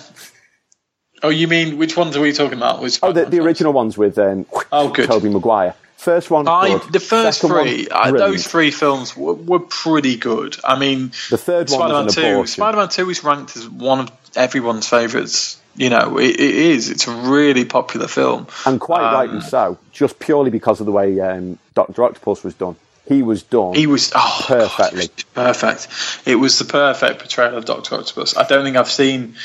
Oh, you mean which ones are we talking about? Which Oh, the, the original ones with um, Oh, good. Tobey Maguire. First one, I, good. the first Second one, three, uh, those three films were, were pretty good. I mean, The third one Spider-Man Two. Spider-Man Two is ranked as one of everyone's favourites. You know, it, it is. It's a really popular film. and quite Um, rightly so, just purely because of the way um, Doctor Octopus was done. He was done. He was oh, Perfectly. God, it was perfect. It was the perfect portrayal of Doctor Octopus. I don't think I've seen,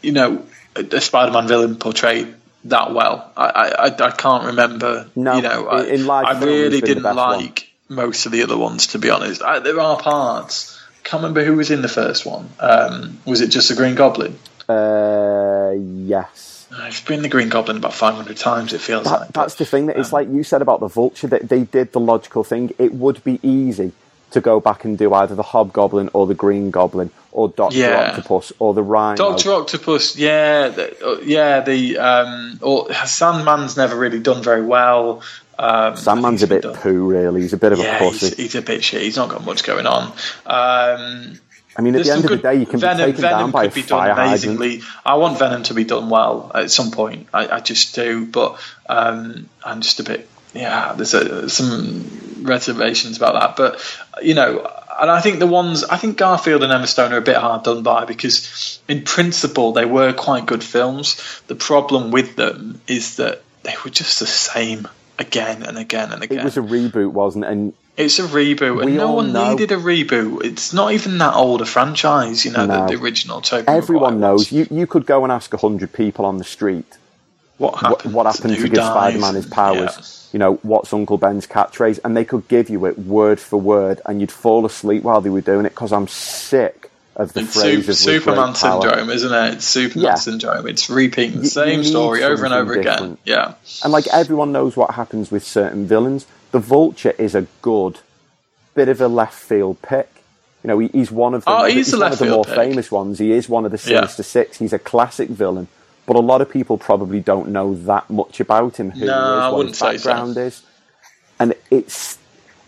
you know, a, a Spider-Man villain portrayed that well. I I, I, can't remember. No, you know, I, in- in live I really didn't best one. like most of the other ones, to be honest. I, there are parts. Can't remember who was in the first one. Um, was it just the Green Goblin? uh, yes. I've been the Green Goblin about 500 times, it feels That, like. that's the thing that it's like you said about the vulture that they did the logical thing. It would be easy to go back and do either the Hobgoblin or the Green Goblin or Doctor Yeah. Octopus or the Rhino. Doctor Octopus, yeah, the, uh, yeah. The um, or Sandman's never really done very well. Um, Sandman's a bit done- poo, really. He's a bit of a Yeah, he's, pussy. he's a bit shit. He's not got much going on. Um, I mean, at the end of the day, you can Venom, be taken Venom down by a could be done hydrant. amazingly. I want Venom to be done well at some point. I, I just do, but um, I'm just a bit. Yeah, there's a, some reservations about that, but you know, and I think the ones I think Garfield and Emma Stone are a bit hard done by because in principle they were quite good films. The problem with them is that they were just the same again and again and again. It was a reboot, wasn't it? And It's a reboot, and no one know- needed a reboot. It's not even that old a franchise, you know, No. the, the original Tobey everyone Maguire knows. was. You, you could go and ask 100 people on the street what what, happened. what happened to Who give? Spider-Man his powers. You know, what's Uncle Ben's catchphrase? And they could give you it word for word, and you'd fall asleep while they were doing it because I'm sick of the Yeah. It's phrase Sup- of Superman syndrome, isn't it? It's Superman Yeah. syndrome. It's repeating the same story over and over again. Yeah. And like everyone knows what happens with certain villains. The Vulture is a good bit of a left field pick. You know, he, he's one of the, Oh, he's a one of the more pick. famous ones. He is one of the Yeah. Sinister Six. He's a classic villain, but a lot of people probably don't know that much about him. Who No, is, I wouldn't his say so. is, and it's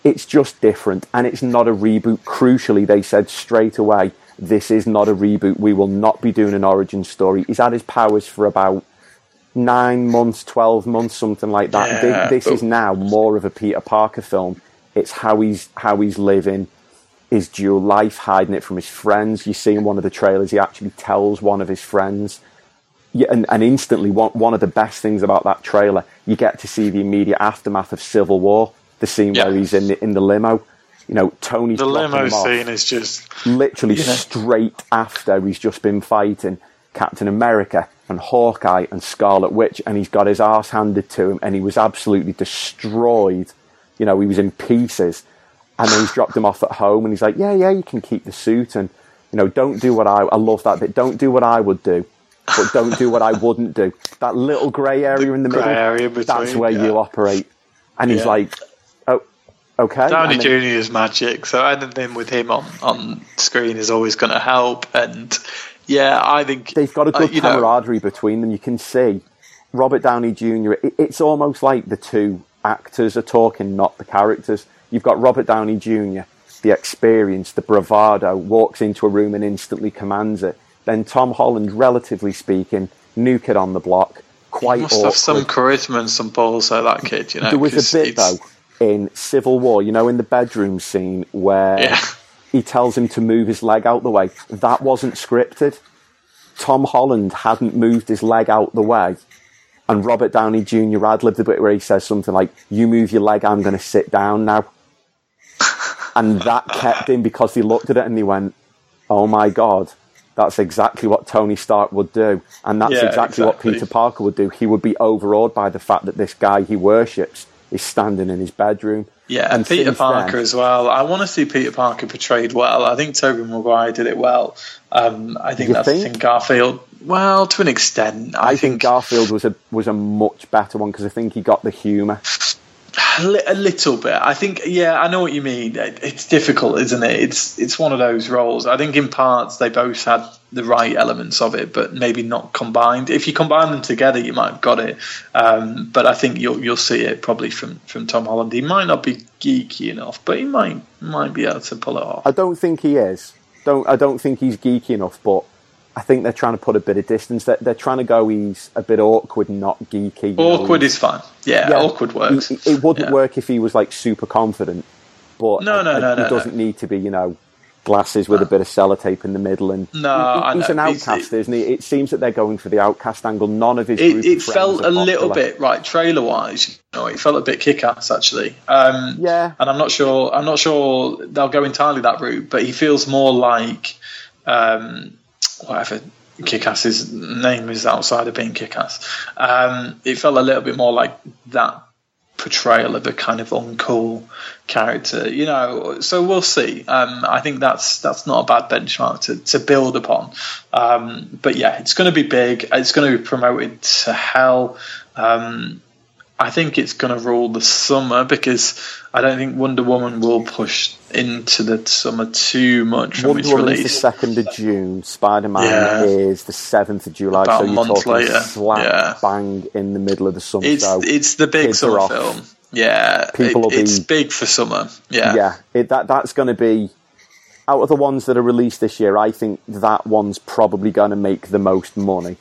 it's just different, and it's not a reboot. Crucially, they said straight away, "This is not a reboot. We will not be doing an origin story." He's had his powers for about nine months, twelve months, something like that. Yeah, this but- is now more of a Peter Parker film. It's how he's how he's living, his dual life, hiding it from his friends. You see in one of the trailers, he actually tells one of his friends. Yeah, and, and instantly, one, one of the best things about that trailer, you get to see the immediate aftermath of Civil War. The scene Yeah. where he's in the, in the limo. You know, Tony's The limo scene is just literally know. straight after he's just been fighting Captain America and Hawkeye and Scarlet Witch, and he's got his ass handed to him, and he was absolutely destroyed. You know, he was in pieces, and then he's dropped him off at home, and he's like, "Yeah, yeah, you can keep the suit, and you know, don't do what I. I love that bit. Don't do what I would do." But don't do what I wouldn't do. That little grey area in the grey middle, area in that's where yeah. you operate. And he's Yeah. like, "Oh, okay." Downey Jr. is magic, so anything with him on, on screen is always going to help. And yeah, I think they've got a uh, good know, camaraderie between them. You can see Robert Downey Jr. It, it's almost like the two actors are talking, not the characters. You've got Robert Downey Jr., the experience, the bravado, walks into a room and instantly commands it. Then Tom Holland, relatively speaking, new kid on the block, quite must awkward. have some charisma and some balls, though, that kid. You know, there was a bit it's- though in Civil War, you know, in the bedroom scene where Yeah. he tells him to move his leg out the way. That wasn't scripted. Tom Holland hadn't moved his leg out the way, and Robert Downey Jr. ad libbed the bit where he says something like, "You move your leg, I'm going to sit down now," and that kept him because he looked at it and he went, "Oh my god." That's exactly what Tony Stark would do, and that's Yeah, exactly, what. Peter Parker would do. He would be overawed by the fact that this guy he worships is standing in his bedroom. Yeah, and Peter Parker then- as well. I want to see Peter Parker portrayed well. I think Tobey Maguire did it well. Um, I think that's think? the thing. Garfield, well, to an extent, I, I think Garfield was a was a much better one because I think he got the humour. A little bit. I think, yeah, I know what you mean. It's difficult, isn't it? It's it's one of those roles. I think in parts they both had the right elements of it, but maybe not combined. If you combine them together, you might have got it. Um, but I think you'll you'll see it probably from from Tom Holland. He might not be geeky enough, but he might might be able to pull it off. I don't think he is. Don't I don't think he's geeky enough, but I think they're trying to put a bit of distance. They're, they're trying to go. He's a bit awkward, not geeky. you know, Awkward is fine. Yeah, yeah, awkward works. It, it wouldn't Yeah. work if he was like super confident, but No, no, I- no, he doesn't no. need to be. You know, glasses with a bit of sellotape in the middle, and No, he- he's an outcast, isn't he? It seems that they're going for the outcast angle. None of his It, it felt a little bit right trailer wise. You know, it felt a bit kick ass actually. Um, Yeah. and I'm not sure. I'm not sure they'll go entirely that route, but he feels more like um, whatever Kick-Ass's name is outside of being Kick-Ass. Um, it felt a little bit more like that portrayal of a kind of uncool character, you know. So we'll see. Um, I think that's that's not a bad benchmark to, to build upon. Um, but yeah, it's going to be big. It's going to be promoted to hell. Um, I think it's going to rule the summer because I don't think Wonder Woman will push into the summer too much Wonder Woman is the second of June. Spider Man Yeah. is the seventh of July. About so you're talking later. slap Yeah. bang in the middle of the summer. It's so it's the big summer film. Yeah, People it- it's be- big for summer. Yeah, yeah, it, that that's going to be out of the ones that are released this year. I think that one's probably going to make the most money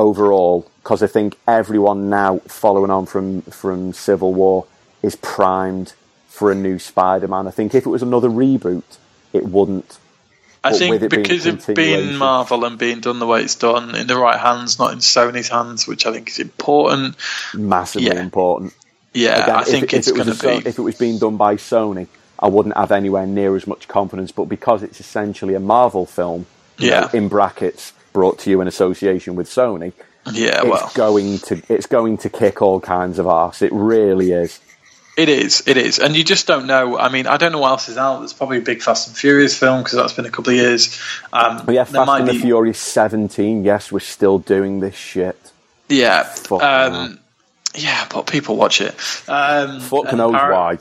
overall because I think everyone now following on from from Civil War is primed for a new Spider-Man. I think if it was another reboot, it wouldn't. I But think it being because of being. Marvel and being done the way it's done in the right hands, not in Sony's hands, which I think is important. Massively Yeah. important. Yeah, Again, I think if, if it's going to be. if it was being done by Sony, I wouldn't have anywhere near as much confidence. But because it's essentially a Marvel film, Yeah. know, in brackets, brought to you in association with Sony, yeah, it's well, going to it's going to kick all kinds of arse. It really is. It is, it is, and you just don't know. I mean, I don't know what else is out. There's probably a big Fast and Furious film because that's been a couple of years. Um, yeah, Fast might and the be- Furious 17. Yes, we're still doing this shit. Yeah, Fucking um, yeah, but people watch it. Um, Fuck knows Par- why. You,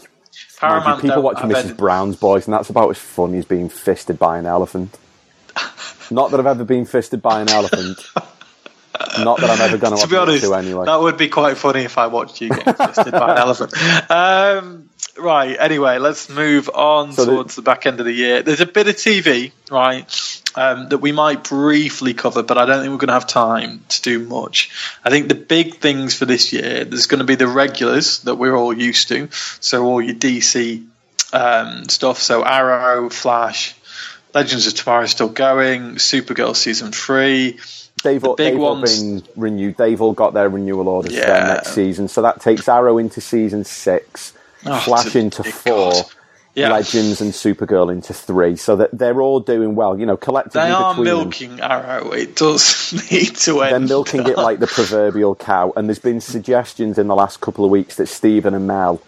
Paramount people watch Mrs. Brown's Boys, and that's about as funny as being fisted by an elephant. Not that I've ever been fisted by an elephant. Not that I'm ever going to be admit honest, to anyway. that would be quite funny if I watched you get fisted by an elephant. Um, right. Anyway, let's move on So the- towards the, back end of the year. There's a bit of TV, right, um, that we might briefly cover, but I don't think we're going to have time to do much. I think the big things for this year, there's going to be the regulars that we're all used to. So all your DC um, stuff. So Arrow, Flash. Legends of Tomorrow is still going. Supergirl season three. They've, all, big they've all been renewed. They've all got their renewal orders for their next season. So that takes Arrow into season six, Oh, Flash into four, Yeah. Legends and Supergirl into three. So that they're all doing well. You know, collectively They are between them, milking Arrow. It does need to end. they're milking it like the proverbial cow. And there's been suggestions in the last couple of weeks that Stephen Amell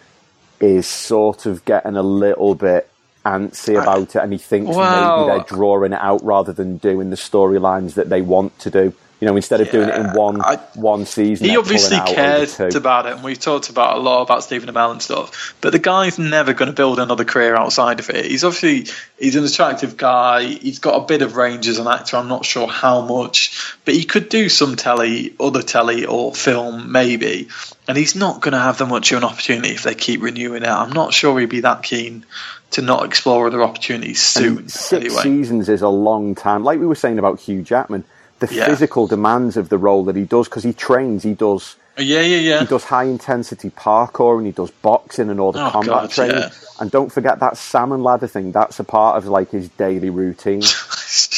is sort of getting a little bit antsy about it, and he thinks maybe they're drawing it out rather than doing the storylines that they want to do. You know, instead of doing it in one I- one season, He obviously pulling out over cares about it, and we've talked about a lot about Stephen Amell and stuff. But the guy's never going to build another career outside of it. He's obviously he's an attractive guy. He's got a bit of range as an actor. I'm not sure how much, but he could do some telly, other telly or film maybe. And he's not going to have that much of an opportunity if they keep renewing it. I'm not sure he'd be that keen to not explore other opportunities soon. Six anyway, seasons is a long time. Like we were saying about Hugh Jackman, the Yeah. physical demands of the role that he does because he trains, he does uh, yeah, yeah, yeah. he does high intensity parkour and he does boxing and all the Oh, combat God, training. yeah. And don't forget that salmon ladder thing. That's a part of like his daily routine.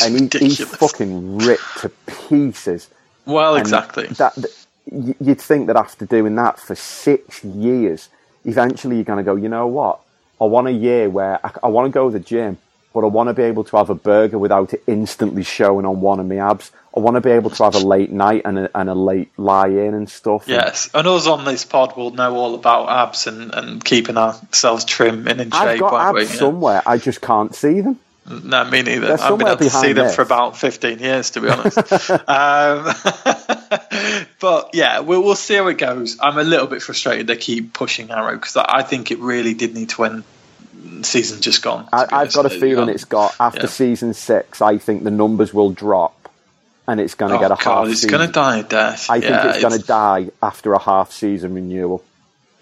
And he, he's fucking ripped to pieces. well, And exactly. That, that you'd think that after doing that for six years, eventually you're going to go. You know what? I want a year where I, I want to go to the gym, but I want to be able to have a burger without it instantly showing on one of my abs. I want to be able to have a late night and a, and a late lie in and stuff. Yes, and us on this pod will know all about abs and, and keeping ourselves trim and in shape. I've got we? abs Yeah. somewhere. I just can't see them. No, me neither. I've been able to see them this. for about 15 years, to be honest. um, but yeah, we'll, we'll see how it goes. I'm a little bit frustrated they keep pushing Arrow because I think it really did need to end. Season just gone. I, I've got a feeling it's got after Yeah. season six. I think the numbers will drop, and it's going to Oh, get a God, half. it's season. going to die a death. I think yeah, it's going to die after a half season renewal.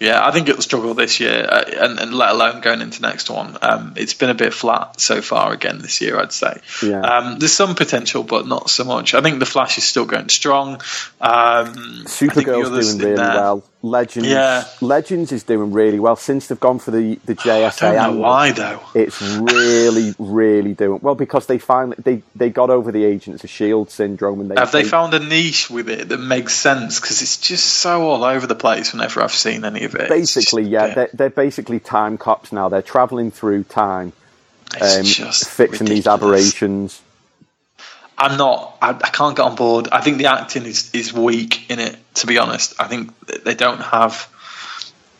Yeah, I think it'll struggle this year, uh, and, and let alone going into next one. Um, it's been a bit flat so far again this year, I'd say. Yeah. Um, there's some potential, but not so much. I think the Flash is still going strong. Um, I think the Supergirl's doing really there- well. Legends, Yeah. Legends is doing really well since they've gone for the the JSA. I don't know why though. It's really, really doing well because they finally they, they got over the Agents of Shield syndrome and they Have they found a niche with it that makes sense? Because it's just so all over the place whenever I've seen any of it. Basically just- yeah they're, they're basically time cops now. They're traveling through time, um, fixing these aberrations. I'm not. I, I can't get on board. I think the acting is is weak in it. To be honest, I think they don't have.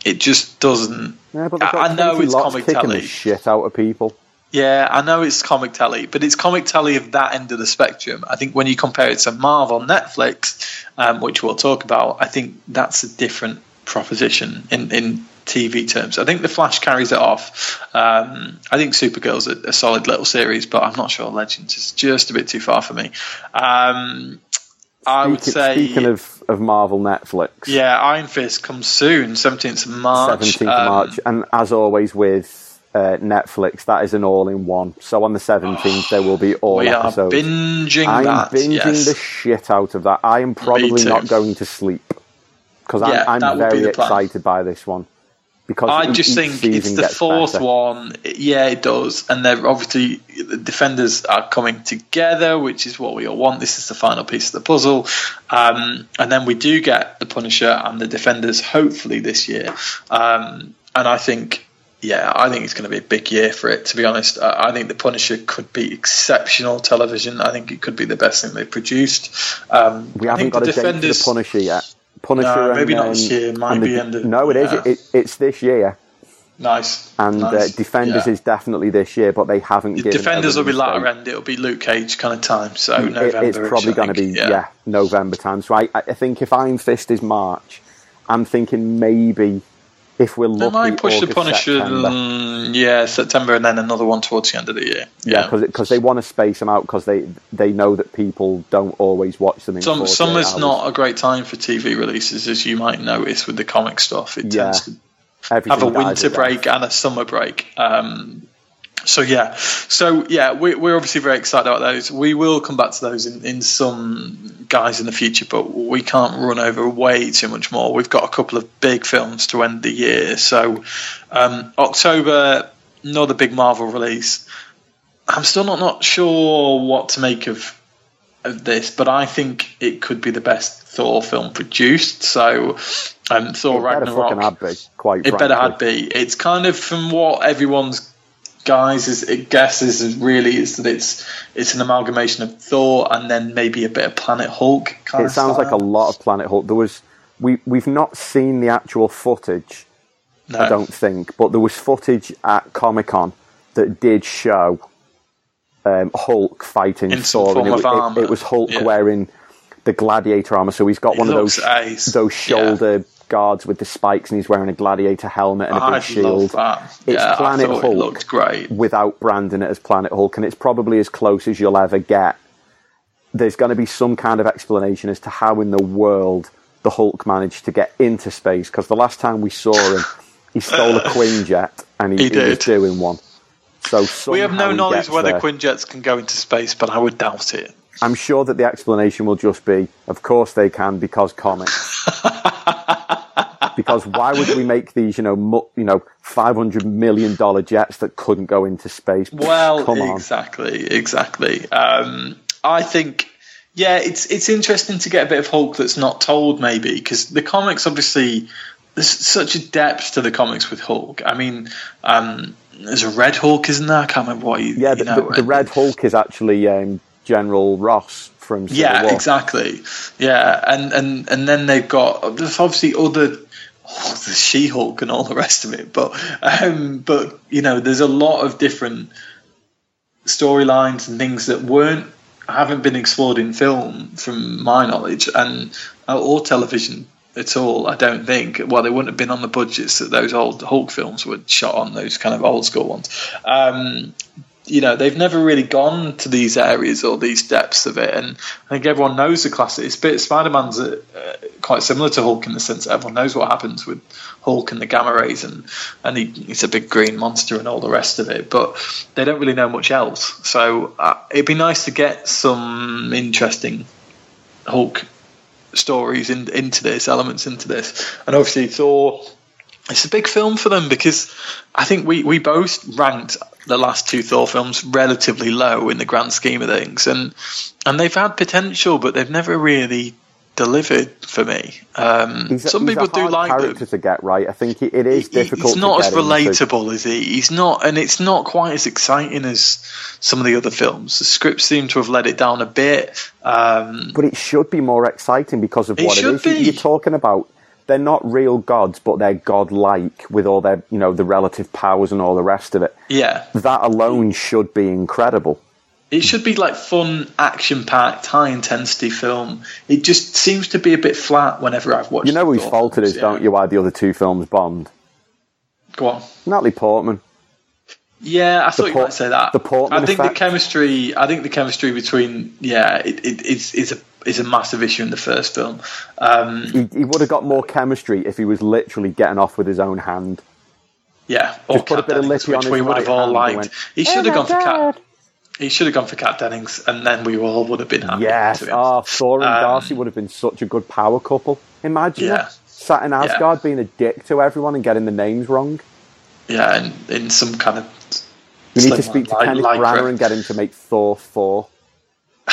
It just doesn't. Yeah, but I, I know it's comic telly. shit out of people. Yeah, I know it's comic telly, but it's comic telly of that end of the spectrum. I think when you compare it to Marvel, Netflix, um, which we'll talk about, I think that's a different proposition in, in TV terms. I think The Flash carries it off. Um, I think Supergirl's a, a solid little series, but I'm not sure Legends is just a bit too far for me. Um, I would say. Speaking of, of Marvel Netflix. Yeah, Iron Fist comes soon, 17th of March. 17th of Um, March. And as always with uh, Netflix, that is an all in one. So on the 17th, there will be all We are episodes. binging I'm that. binging yes. the shit out of that. I am probably not going to sleep because Yeah, I'm, I'm very excited by this one. Because I just think it's the fourth better. one. Yeah, it does, and they're obviously the defenders are coming together, which is what we all want. This is the final piece of the puzzle, um, and then we do get the Punisher and the defenders hopefully this year. Um, and I think, yeah, I think it's going to be a big year for it. To be honest, I, I think the Punisher could be exceptional television. I think it could be the best thing they've produced. Um, We haven't got the a date for the. Punisher yet. Punisher No, and, maybe not this um, year, might and be end of- No, it is. yeah. It, it's this year. Nice And nice. uh, Defenders Yeah. is definitely this year, but they haven't given. Defenders will be latter end. It'll be Luke Cage kind of time. So It- November. it's probably going to be yeah. November time. So I, I think if Iron Fist is March, I'm thinking maybe if we're lucky, might push August, the Punisher. September. mm, yeah, September, and then another one towards the end of the year. Yeah, because they want to space them out because they they know that people don't always watch them in. Some 48 summer's hours. not a great time for TV releases, as you might notice with the comic stuff. It Yeah. tends to Everything have a winter break and a summer break. Um, so yeah, so yeah, we, we're obviously very excited about those. We will come back to those in, in some guys in the future, but we can't run over way too much more. We've got a couple of big films to end the year. So um, October, another big Marvel release. I'm still not not sure what to make of of this, but I think it could be the best Thor film produced. So um, Thor It better Ragnarok. fucking had be, quite It better had be. It's kind of from what everyone's guys is it guesses is really is that it's it's an amalgamation of Thor and then maybe a bit of Planet Hulk. Kind It sounds like a lot of Planet Hulk. There was we we've not seen the actual footage, No. I don't think, but there was footage at Comic Con that did show um, Hulk fighting In Thor, and it, it- it was Hulk Yeah. wearing the gladiator armor. So he's got It one of those ace. those shoulder guards with the spikes, and he's wearing a gladiator helmet and a big I shield. love that. It's yeah, Planet Hulk it looked great. without branding it as Planet Hulk, and it's probably as close as you'll ever get. There's going to be some kind of explanation as to how in the world the Hulk managed to get into space, because the last time we saw him, he stole a Quinjet and he, He he was doing one. So We have no knowledge whether there. Quinjets can go into space, but I would doubt it. I'm sure that the explanation will just be, of course they can, because comics. because why would we make these, you know, mu- you know, five hundred million dollar jets that couldn't go into space? Well, come on. exactly, exactly. Um, I think, yeah, it's it's interesting to get a bit of Hulk that's not told, maybe, because the comics obviously there's such a depth to the comics with Hulk. I mean, um, there's a Red Hulk, isn't there? I can't remember what you. Yeah, you the, know, the, the Red Hulk is actually um, General Ross from Civil Yeah, War. exactly. Yeah, and and and then they've got there's obviously other. Oh, the She-Hulk and all the rest of it, but um, but you know, there's a lot of different storylines and things that weren't haven't been explored in film, from my knowledge, and uh, or television at all. I don't think. Well, they wouldn't have been on the budgets that those old Hulk films were shot on. Those kind of old school ones. Um, you know, they've never really gone to these areas or these depths of it, and I think everyone knows the classic. It's bit Spider Man's uh, uh, quite similar to Hulk in the sense that everyone knows what happens with Hulk and the gamma rays, and and he, he's a big green monster and all the rest of it. But they don't really know much else. So uh, it'd be nice to get some interesting Hulk stories in, into this, elements into this, and obviously Thor. It's a big film for them because I think we, we both ranked the last two Thor films relatively low in the grand scheme of things, and and they've had potential, but they've never really delivered for me. Um, He's some he's people do like character them. to get right. I think it, it is He- difficult. He's not as get into. relatable, is he? He's not, and it's not quite as exciting as some of the other films. The scripts seem to have let it down a bit. Um, but it should be more exciting because of It what it is. Be. You're talking about they're not real gods, but they're godlike with all their, you know, the relative powers and all the rest of it. yeah, That alone should be incredible. It should be like fun, action packed, high intensity film. It just seems to be a bit flat whenever I've watched. You know the whose Thor fault it is, yeah. don't you? Why the other two films bombed? Go on. Natalie Portman. Yeah, I thought you might say that. the Portman I think effect. the chemistry. I think the chemistry between yeah, it, it, it's it's a is a massive issue in the first film. Um, He, he would have got more chemistry if he was literally getting off with his own hand. yeah, or Just put a Kat bit of Dennings, lippy on which his we would have all liked. went, he should have "Oh gone for my Cat. God." He should have gone for Kat Dennings, and then we all would have been happy. Yes. to. Oh, Thor and Um, Darcy would have been such a good power couple. Imagine Yeah. them sat in Asgard being a dick to everyone and getting the names wrong. yeah, and in some kind of. We need to slim speak to Kenneth lycra. Branagh and get him to make Thor 4.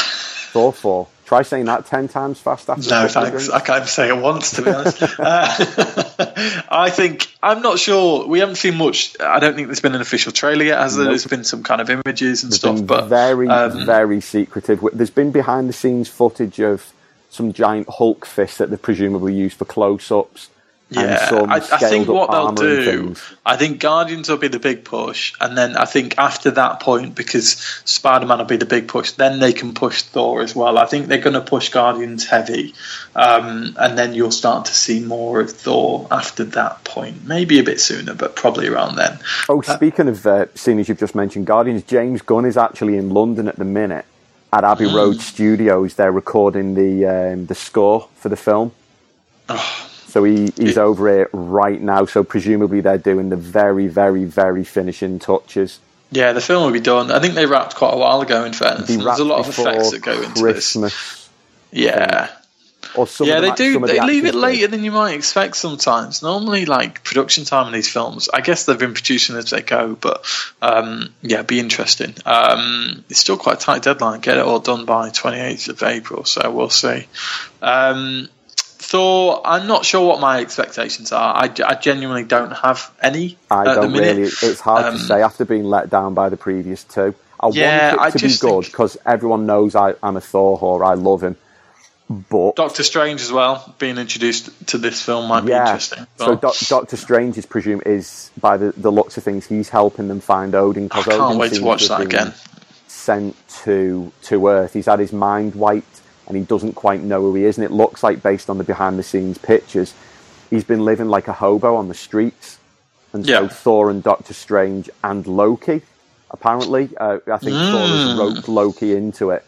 Thor 4. Try saying that 10 times fast after No, thanks. I can't even say it once, to be honest. uh, I think I'm not sure. We haven't seen much. I don't think there's been an official trailer yet. Has there? Nope. There's been some kind of images and It's stuff, been but very, um, very secretive. There's been behind the scenes footage of some giant Hulk fists that they presumably used for close ups. Yeah, I, I think what they'll do. I think Guardians will be the big push, and then I think after that point, because Spider Man will be the big push, then they can push Thor as well. I think they're going to push Guardians heavy, um, and then you'll start to see more of Thor after that point. Maybe a bit sooner, but probably around then. Oh, speaking of uh, seeing as you've just mentioned Guardians, James Gunn is actually in London at the minute at Abbey Hmm. Road Studios. They're recording the um, the score for the film. So he, he's It- over here right now. So presumably they're doing the very, very, very finishing touches. Yeah, the film will be done. I think they wrapped quite a while ago. In fairness, there's a lot of effects that go into this. Yeah, Or some yeah, they them, do. of the They leave it later than you might expect sometimes. Normally, like production time in these films, I guess they've been producing as they go, but um, yeah, be interesting. Um, it's still quite a tight deadline. Get it all done by 28th of April, so we'll see. Um, Thor, I'm not sure what my expectations are. I, I genuinely don't have any I at the don't really. It's hard Um, to say after being let down by the previous two. I Yeah, want it to be just good because everyone knows I, I'm a Thor whore. I love him. But Doctor Strange as well, being introduced to this film might be yeah, interesting. so Doc Doctor Strange is presumed is by the, the looks of things he's helping them find Odin I because can't Odin wait to watch that again. Sent to to Earth. He's had his mind wiped and he doesn't quite know who he is. And it looks like based on the behind the scenes pictures, he's been living like a hobo on the streets. And so Yeah. Thor and Doctor Strange and Loki, apparently, uh, I think Thor has Mm. roped Loki into it.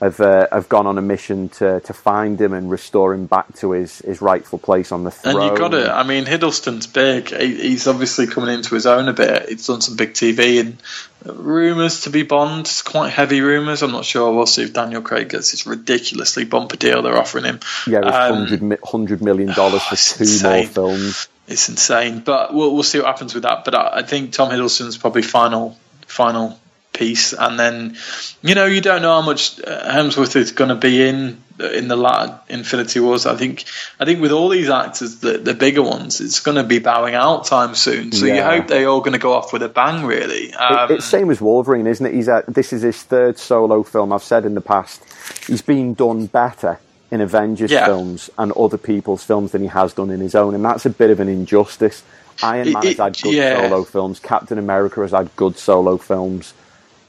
Have, uh, have gone on a mission to, to find him and restore him back to his, his rightful place on the throne. And you got it. I mean, Hiddleston's big. He, he's obviously coming into his own a bit. He's done some big TV and rumours to be Bond. Quite heavy rumours. I'm not sure. We'll see if Daniel Craig gets this ridiculously bumper deal they're offering him. Yeah, Um, hundred mi- hundred million dollars for it's two more insane. films. It's insane. But we'll, we'll see what happens with that. But I, I think Tom Hiddleston's probably final final piece. And then, you know, you don't know how much uh, Hemsworth is going to be in in the latter Infinity Wars. I think I think with all these actors, the, the bigger ones, it's going to be bowing out time soon. So you hope they're all going to go off with a bang, really. It- Um, it's same as Wolverine, isn't it? He's at, this is his third solo film. I've said in the past, he's been done better in Avengers Yeah. films and other people's films than he has done in his own, and that's a bit of an injustice. Iron It- Man it- has had good yeah. solo films. Captain America has had good solo films.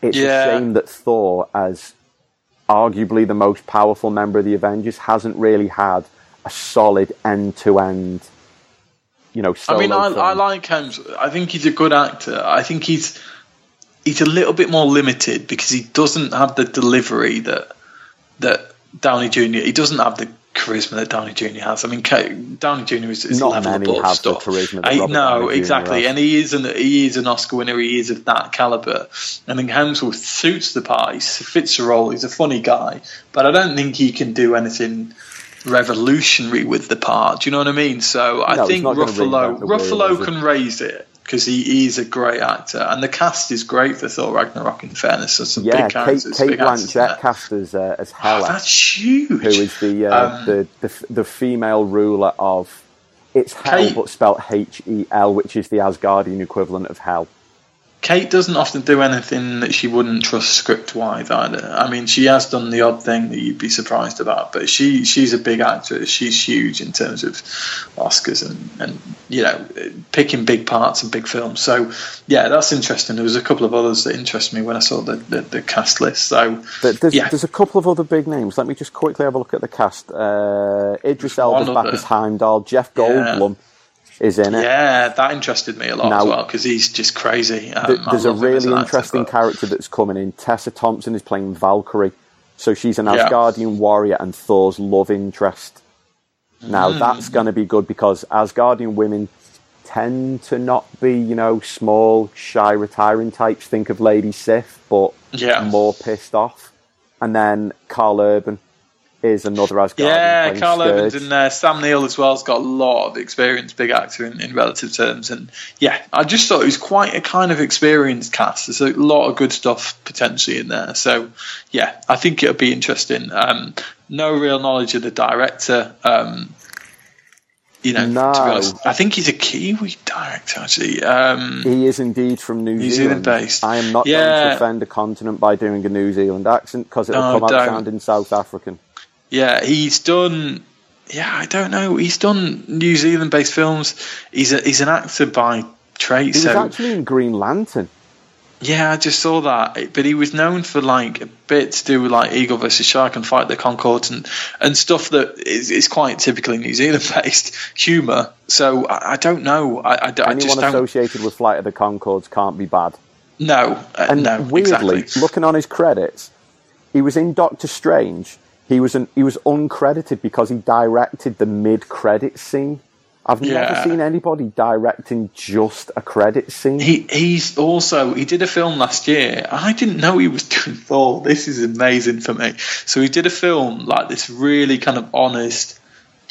It's Yeah. a shame that Thor, as arguably the most powerful member of the Avengers, hasn't really had a solid end-to-end. You know, I mean, I. I like Hemsworth. I think he's a good actor. I think he's he's a little bit more limited because he doesn't have the delivery that that Downey Jr. He doesn't have the charisma that Downey Jr. has. I mean, Downey Jr. is, is Not level many above have the stuff. charisma that I, no, Downey exactly, and he is an he is an Oscar winner. He is of that caliber. And I think Hemsworth suits the part. He fits the role. He's a funny guy, but I don't think he can do anything revolutionary with the part. Do you know what I mean? So I No, think Ruffalo the Ruffalo can raise it because he, is a great actor, and the cast is great for Thor Ragnarok. In fairness, there's some yeah, big Kate, characters, Kate actors Blanchett cast as, uh, as Oh, Hela. that's huge. who is the, uh, Um, the the the female ruler of it's Hell, Kate- but spelt H E L, which is the Asgardian equivalent of Hell. Kate doesn't often do anything that she wouldn't trust script wise either. I mean, she has done the odd thing that you'd be surprised about, but she she's a big actress. She's huge in terms of Oscars and, and you know picking big parts and big films. So yeah, that's interesting. There was a couple of others that interested me when I saw the, the, the cast list. So there's, yeah. there's a couple of other big names. Let me just quickly have a look at the cast. Uh, Idris Elba back as Heimdall. Jeff Goldblum. Yeah is in it. Yeah, that interested me a lot now, as well because he's just crazy. Um, there's a really interesting actor, character that's coming in. Tessa Thompson is playing Valkyrie, so she's an Asgardian yeah. warrior and Thor's love interest. Now mm. that's going to be good because Asgardian women tend to not be, you know, small, shy, retiring types. Think of Lady Sif, but yeah. more pissed off. And then Karl Urban is another Asgardian. Yeah, Karl Urban's in there. Sam Neill as well has got a lot of experience, big actor in, in, relative terms. And yeah, I just thought it was quite a kind of experienced cast. There's a lot of good stuff potentially in there. So yeah, I think it'll be interesting. Um, no real knowledge of the director. Um, you know, no. to be honest, I think he's a Kiwi director. Actually, um, he is indeed from New, New Zealand. Zealand. based. I am not yeah. going to offend a continent by doing a New Zealand accent because it'll no, come out sounding South African. Yeah, he's done. Yeah, I don't know. He's done New Zealand-based films. He's a, he's an actor by trade. He was actually in Green Lantern. Yeah, I just saw that. But he was known for like a bit to do with like Eagle versus Shark and Flight the Conchords and, and stuff that is, is quite typically New Zealand based humour. So I, I, don't know. I, I, I Anyone associated with Flight of the Conchords can't be bad. No, uh, and no. Weirdly, exactly. looking on his credits, he was in Doctor Strange he was an, he was uncredited because he directed the mid credit scene. I've yeah. never seen anybody directing just a credit scene. He he's also he did a film last year. I didn't know he was doing Thor. This is amazing for me. So he did a film like this really kind of honest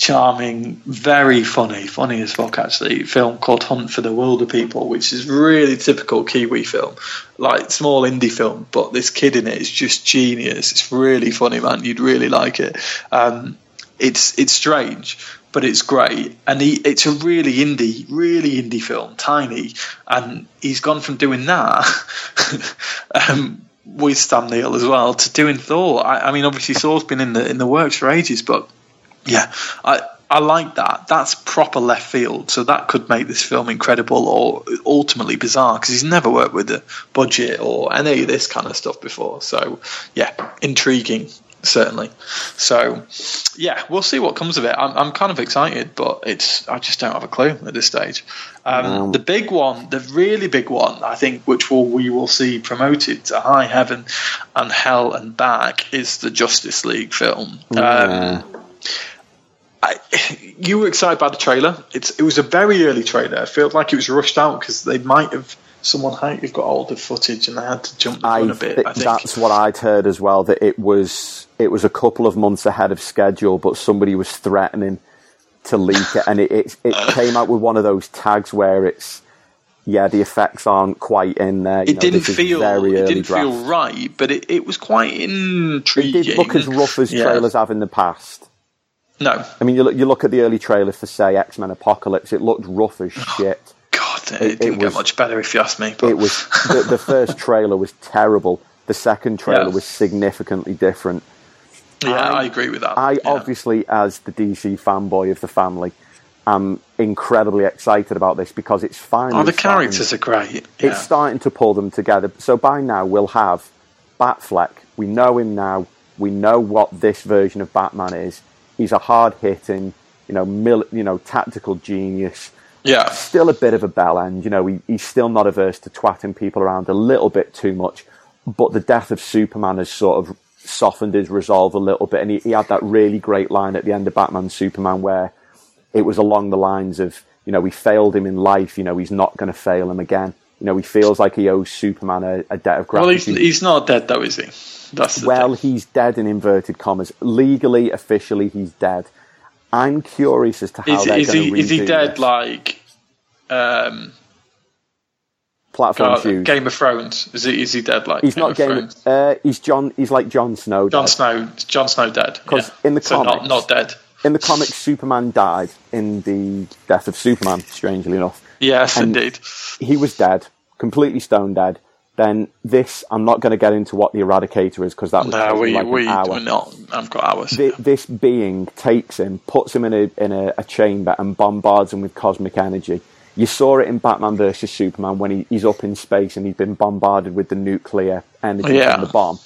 charming, very funny, funny as fuck actually, film called Hunt for the Wilderpeople, which is really typical Kiwi film, like small indie film, but this kid in it is just genius. It's really funny, man. You'd really like it. Um, it's it's strange, but it's great, and he, it's a really indie, really indie film, tiny, and he's gone from doing that. um, with Sam Neill as well to doing Thor. I, I mean, obviously Thor's been in the in the works for ages, but yeah, I I like that. That's proper left field. So that could make this film incredible or ultimately bizarre because he's never worked with a budget or any of this kind of stuff before. So yeah, intriguing certainly. So yeah, we'll see what comes of it. I'm I'm kind of excited, but it's I just don't have a clue at this stage. Um, The big one, the really big one, I think, which will we will see promoted to high heaven and hell and back, is the Justice League film. Yeah. Um, I, you were excited by the trailer. It's it was a very early trailer. It felt like it was rushed out because they might have someone might have got older footage and they had to jump the a bit. I think that's what I'd heard as well. That it was it was a couple of months ahead of schedule, but somebody was threatening to leak it, and it it, it came out with one of those tags where it's yeah, the effects aren't quite in there. You it know, didn't feel it didn't draft. feel right, but it, it was quite intriguing. It did look as rough as yeah. trailers have in the past. No. I mean, you look, you look at the early trailer for, say, X Men Apocalypse, it looked rough as oh, shit. God, it, it didn't it was, get much better if you ask me. But. It was the, the, first trailer was terrible. The second trailer yeah. was significantly different. Yeah, I, I agree with that. I yeah. obviously, as the DC fanboy of the family, I'm incredibly excited about this because it's finally. Oh, the characters starting, are great. Yeah. It's starting to pull them together. So by now we'll have Batfleck. We know him now. We know what this version of Batman is he's a hard hitting, you know, mil, you know, tactical genius. Yeah. Still a bit of a bell end. You know, he, he's still not averse to twatting people around a little bit too much. But the death of Superman has sort of softened his resolve a little bit. And he, he had that really great line at the end of Batman Superman where it was along the lines of, you know, we failed him in life. You know, he's not going to fail him again. You know, he feels like he owes Superman a, a debt of gratitude. Well, he's, he's not dead though, is he? That's well, thing. he's dead in inverted commas. Legally, officially, he's dead. I'm curious as to how is, they're going to Is he dead this. like um, platform God, shoes? Game of Thrones? Is he is he dead like? He's Game not of Game. Thrones? Uh, he's John. He's like Jon Snow. Jon Snow. Jon Snow dead. Because yeah. in the so comics, not not dead. In the comics, Superman died in the death of Superman. Strangely enough. Yes, and indeed. He was dead completely stone dead. Then this, I'm not going to get into what the Eradicator is because that was No, we like we an hour. we're not. I've got hours. Thi- this being takes him, puts him in a in a, a chamber, and bombards him with cosmic energy. You saw it in Batman versus Superman when he, he's up in space and he's been bombarded with the nuclear energy Yeah. from the bomb,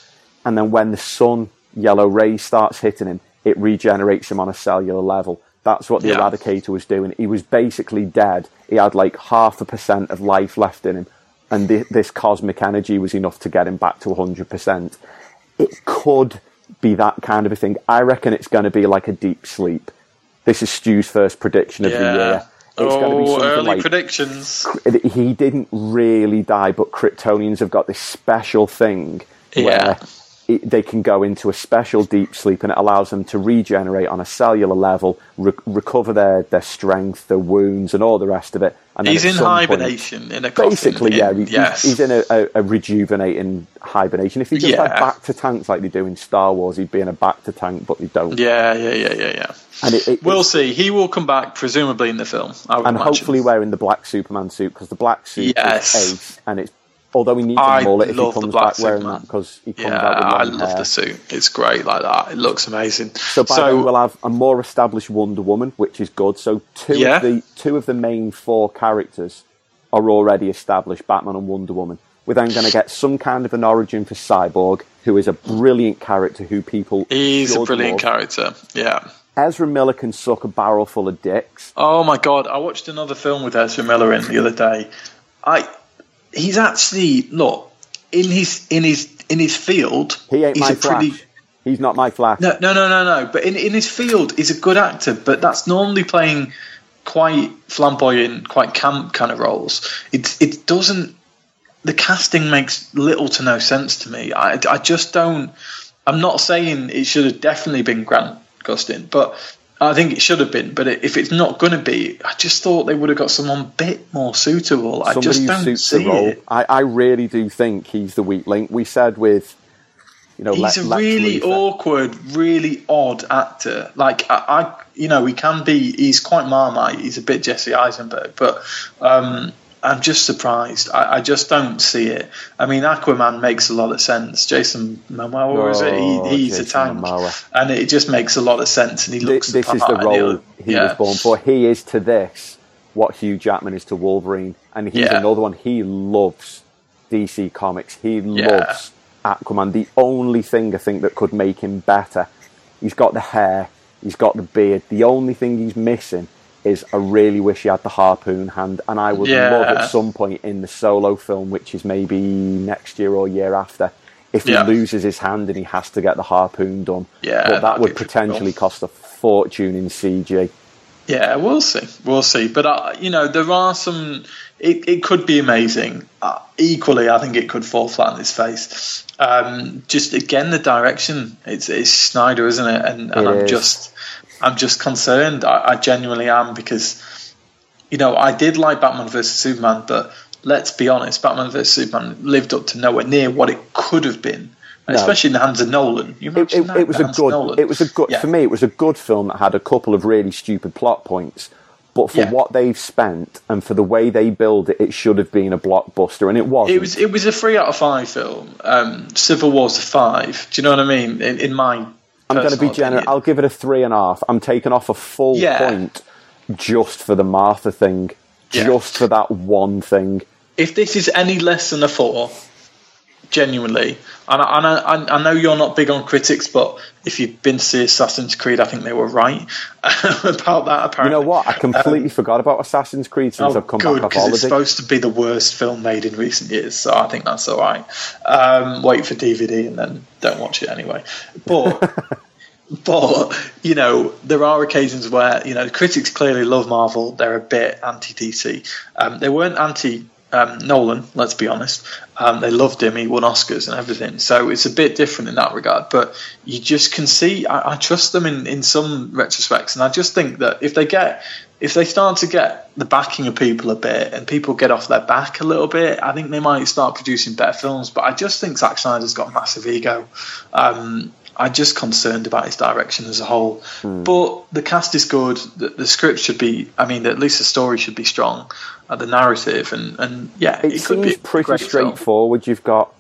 and then when the sun yellow rays starts hitting him, it regenerates him on a cellular level. That's what the Yeah. Eradicator was doing. He was basically dead. He had like half a percent of life left in him, and thi- this cosmic energy was enough to get him back to 100%. It could be that kind of a thing. I reckon it's going to be like a deep sleep. This is Stu's first prediction of the year. It's oh, going to be early like predictions. he didn't really die, but Kryptonians have got this special thing Yeah. where it, they can go into a special deep sleep, and it allows them to regenerate on a cellular level, re- recover their, their strength, their wounds, and all the rest of it. And He's in some point- hibernation in a coffin. Basically, yeah, he- he's, yes. he's in a, a, a rejuvenating hibernation. If he just had bacta tanks like they do in Star Wars, he'd be in a bacta tank, but they don't. yeah, yeah, yeah, yeah, yeah. And it, it, We'll see. He will come back, presumably in the film. I would and imagine. hopefully wearing the black Superman suit because the black suit Yes. is ace, and it's although we need to a it if he comes back wearing that because he comes Yeah, out with long I love hair. the suit. It's great like that. It looks amazing. So by then we'll have a more established Wonder Woman, which is good. So two Yeah. of the two of the main four characters are already established: Batman and Wonder Woman. We're then going to get some kind of an origin for Cyborg, who is a brilliant character who people he's a brilliant love. character. Yeah. Ezra Miller can suck a barrel full of dicks. Oh my god! I watched another film with Ezra Miller in the other day. I he's actually look in his in his in his field. He ain't he's my a pretty He's not my Flash. no no no no no. But in in his field, he's a good actor. But that's normally playing quite flamboyant, quite camp kind of roles. It it doesn't. The casting makes little to no sense to me. I I just don't. I'm not saying it should have definitely been Grant Gustin, but I think it should have been. But if it's not going to be, I just thought they would have got someone a bit more suitable. I somebody just don't see the role. it. I, I really do think he's the weak link. We said with, you know, He's Le- a really awkward, really odd actor. Like I, I, you know, he can be. He's quite Marmite. He's a bit Jesse Eisenberg, but um, I'm just surprised. I, I just don't see it. I mean, Aquaman makes a lot of sense. Jason Momoa, or is it? Oh, He, he's a tank, Momoa. and it just makes a lot of sense. And he looks. this is the role he'll- yeah. was born for. He is to this what Hugh Jackman is to Wolverine, and he's Yeah. another one. He loves DC Comics. He loves Aquaman. The only thing I think that could make him better, he's got the hair, he's got the beard. The only thing he's missing is I really wish he had the harpoon hand, and I would Yeah. love at some point in the solo film, which is maybe next year or year after. If Yeah. he loses his hand and he has to get the harpoon done, Yeah, but that would potentially cool. cost a fortune in CG. Yeah, we'll see. We'll see. But uh, you know, there are some. It, it could be amazing. Uh, equally, I think it could fall flat on its face. Um, just again, the direction. It's, it's Snyder, isn't it? And, and It I'm is. just, I'm just concerned. I, I genuinely am because, you know, I did like Batman vs Superman, but let's be honest, Batman vs Superman lived up to nowhere near what it could have been. No. Especially in the hands of Nolan. You It, it, that, it was the a good. Nolan? It was a good Yeah. for me. It was a good film that had a couple of really stupid plot points, but for Yeah. what they've spent and for the way they build it, it should have been a blockbuster, and it was. It was it was a three out of five film. Um, Civil War's a five. Do you know what I mean? In, in my, I'm going to be generous. I'll give it a three and a half. I'm taking off a full Yeah. point just for the Martha thing, Yeah. just for that one thing. If this is any less than a four, genuinely, and I, and I, I know you're not big on critics, but if you've been to see Assassin's Creed, I think they were right about that. Apparently, You know what? I completely forgot about Assassin's Creed since Oh, I've come good, back off holiday. it's supposed to be the worst film made in recent years, so I think that's all right. Um, wait for DVD and then don't watch it anyway. But but you know there are occasions where you know critics clearly love Marvel. They're a bit anti DC. Um, they weren't anti. Um, Nolan, let's be honest, um, they loved him. He won Oscars and everything, so it's a bit different in that regard. But you just can see, I, I trust them in, in some retrospects, and I just think that if they get if they start to get the backing of people a bit and people get off their back a little bit, I think they might start producing better films. But I just think Zack Snyder's got a massive ego. Um, I'm just concerned about his direction as a whole. Hmm. But the cast is good. The, the script should be. I mean, at least the story should be strong. Uh, the narrative and and yeah, It, it, could be seems pretty great film. straightforward. You've got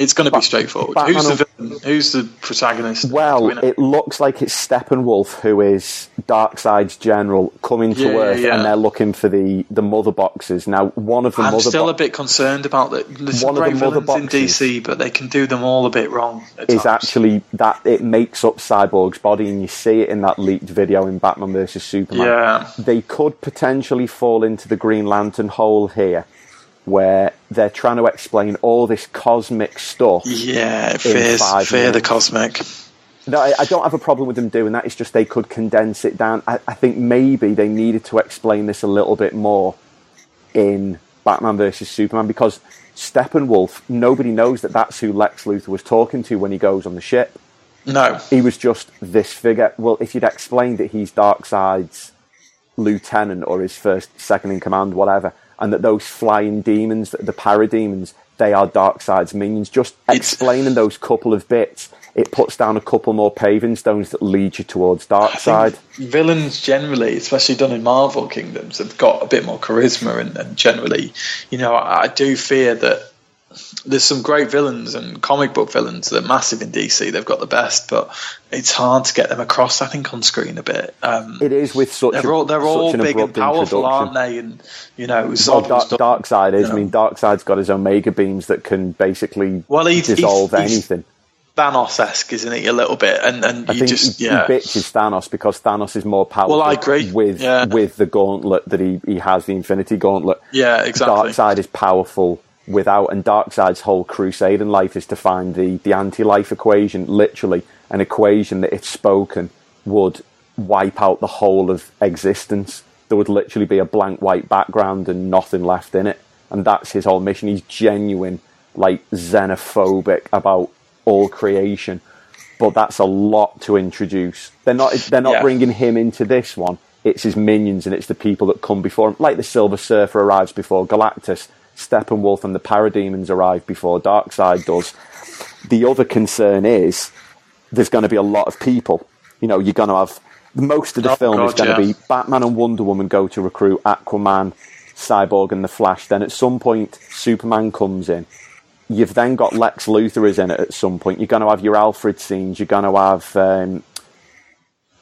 It's going to be straightforward. Batman Who's the villain? Who's the protagonist? Well, Do we know? it looks like it's Steppenwolf who is Darkseid's general coming to Yeah, Earth, yeah. and they're looking for the, the mother boxes. Now, one of the I'm mother still bo- a bit concerned about that. There's One some of the mother villains in DC, but they can do them all a bit wrong. is times. actually that it makes up Cyborg's body, and you see it in that leaked video in Batman vs Superman. Yeah. They could potentially fall into the Green Lantern hole here, where they're trying to explain all this cosmic stuff. Yeah, five fear the cosmic. No, I, I don't have a problem with them doing that. It's just they could condense it down. I, I think maybe they needed to explain this a little bit more in Batman versus Superman because Steppenwolf, nobody knows that that's who Lex Luthor was talking to when he goes on the ship. No, He was just this figure. Well, if you'd explained that he's Darkseid's lieutenant or his first, second in command, whatever, and that those flying demons, the parademons, they are Darkseid's minions. Just explaining those couple of bits, it puts down a couple more paving stones that lead you towards Darkseid. villains generally, especially done in Marvel kingdoms, have got a bit more charisma, and, and generally, you know, I, I do fear that there's some great villains and comic book villains that are massive in DC. They've got the best, but it's hard to get them across. I think on screen a bit. Um, It is with such they're a, all they're all an big and powerful, aren't they? And you know, Zod was Dark, done- Darkseid is. you I mean, Darkseid's got his Omega beams that can basically Well, he's- he's- dissolve he's- anything. Thanos-esque, isn't he? A little bit, and and I you think just he, yeah. he bitches Thanos because Thanos is more powerful. Well, I agree. with Yeah. with the gauntlet that he, he has, the Infinity Gauntlet. Yeah, exactly. Dark Side is powerful without, and Darkseid's whole crusade in life is to find the the anti-life equation, literally an equation that, if spoken, would wipe out the whole of existence. There would literally be a blank white background and nothing left in it, and that's his whole mission. He's genuine, like xenophobic about all creation but that's a lot to introduce. They're not they're not Yeah. bringing him into this one. It's his minions and it's the people that come before him. Like the Silver Surfer arrives before Galactus, Steppenwolf and the Parademons arrive before Darkseid does. The other concern is there's going to be a lot of people. You know, you're going to have most of the Oh, film is God, going to yeah. be Batman and Wonder Woman go to recruit Aquaman, Cyborg, and the Flash. Then at some point, Superman comes in. You've then got Lex Luthor is in it at some point. You're going to have your Alfred scenes. You're going to have um,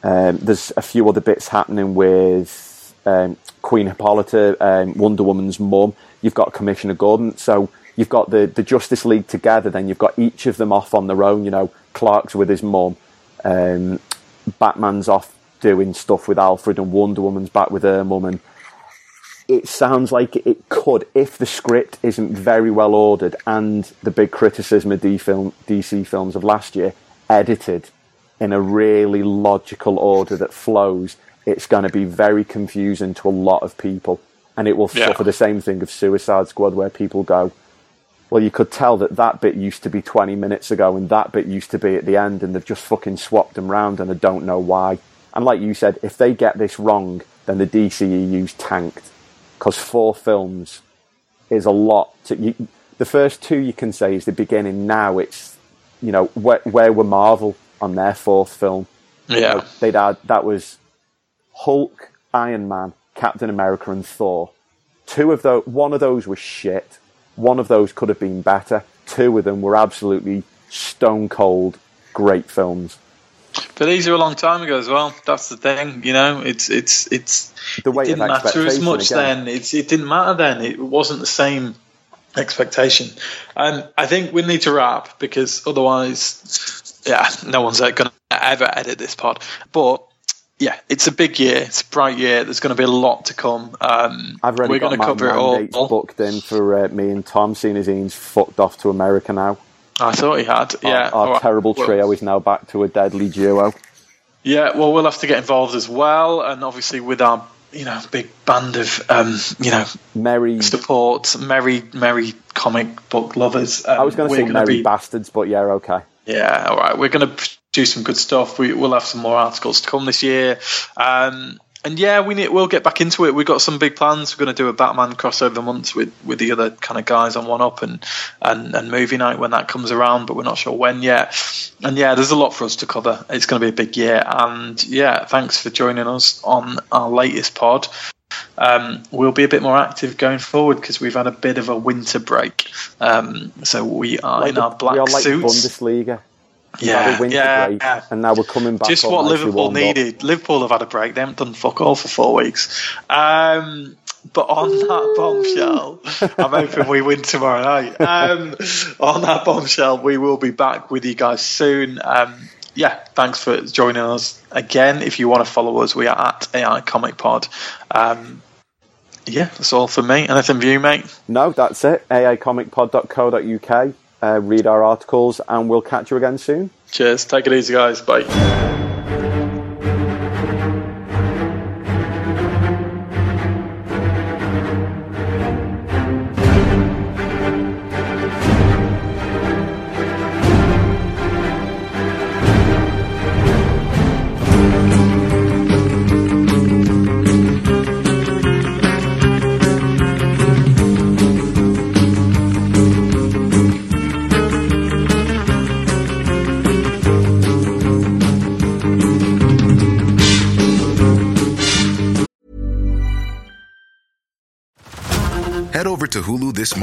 um, there's a few other bits happening with um, Queen Hippolyta, um, Wonder Woman's mum. You've got Commissioner Gordon. So you've got the, the Justice League together. Then you've got each of them off on their own. You know, Clark's with his mum. Um, Batman's off doing stuff with Alfred, and Wonder Woman's back with her mum. And it sounds like it could, if the script isn't very well ordered, and the big criticism of film, DC films of last year, edited in a really logical order that flows, it's going to be very confusing to a lot of people. And it will Yeah. suffer the same thing of Suicide Squad, where people go, well, you could tell that that bit used to be 20 minutes ago and that bit used to be at the end, and they've just fucking swapped them round, and I don't know why. And like you said, if they get this wrong, then the DCEU's tanked. Because four films is a lot. To, you, the first two you can say is the beginning. Now it's, you know, where, where were Marvel on their fourth film? You Yeah. know, they'd had, that was Hulk, Iron Man, Captain America, and Thor. Two of those, one of those was shit. One of those could have been better. Two of them were absolutely stone cold great films. But these are a long time ago as well. That's the thing, you know. It's it's it's The way it didn't matter as much again. then. It's it didn't matter then. It wasn't the same expectation. And I think we need to wrap because otherwise, yeah, no one's going to ever edit this pod. But yeah, it's a big year. It's a bright year. There's going to be a lot to come. Um, I've already we're got going to my cover it all. booked in for uh, me and Tom, seeing as Ian's fucked off to America now. I thought he had. Yeah, Our, our terrible Well- trio is now back to a deadly duo. Yeah, well, we'll have to get involved as well, and obviously with our you know big band of um, you know Merry. support, merry merry comic book lovers. Um, I was going to say merry be- bastards, but yeah, okay. Yeah, all right. We're going to do some good stuff. We, we'll have some more articles to come this year. Um, and yeah, we need, we'll get back into it. We've got some big plans. We're going to do a Batman crossover month with, with the other kind of guys on One Up and, and, and movie night when that comes around, but we're not sure when yet. And yeah, there's a lot for us to cover. It's going to be a big year. And yeah, thanks for joining us on our latest pod. Um, we'll be a bit more active going forward because we've had a bit of a winter break. Um, so we are Like in the- our black we are like suits. Bundesliga. Yeah, had a winter yeah, break, yeah. and now we're coming back. Just what Liverpool warmed up. needed. Liverpool have had a break. They haven't done fuck all for four weeks. Um, but on that bombshell, I'm hoping we win tomorrow night. Um, on that bombshell, we will be back with you guys soon. Um, yeah, thanks for joining us again. If you want to follow us, we are at AI Comic Pod. Um, yeah, that's all for me. Anything for you, mate? No, that's it. aicomicpod.co.uk. Uh, read our articles, and we'll catch you again soon. Cheers. Take it easy, guys. Bye.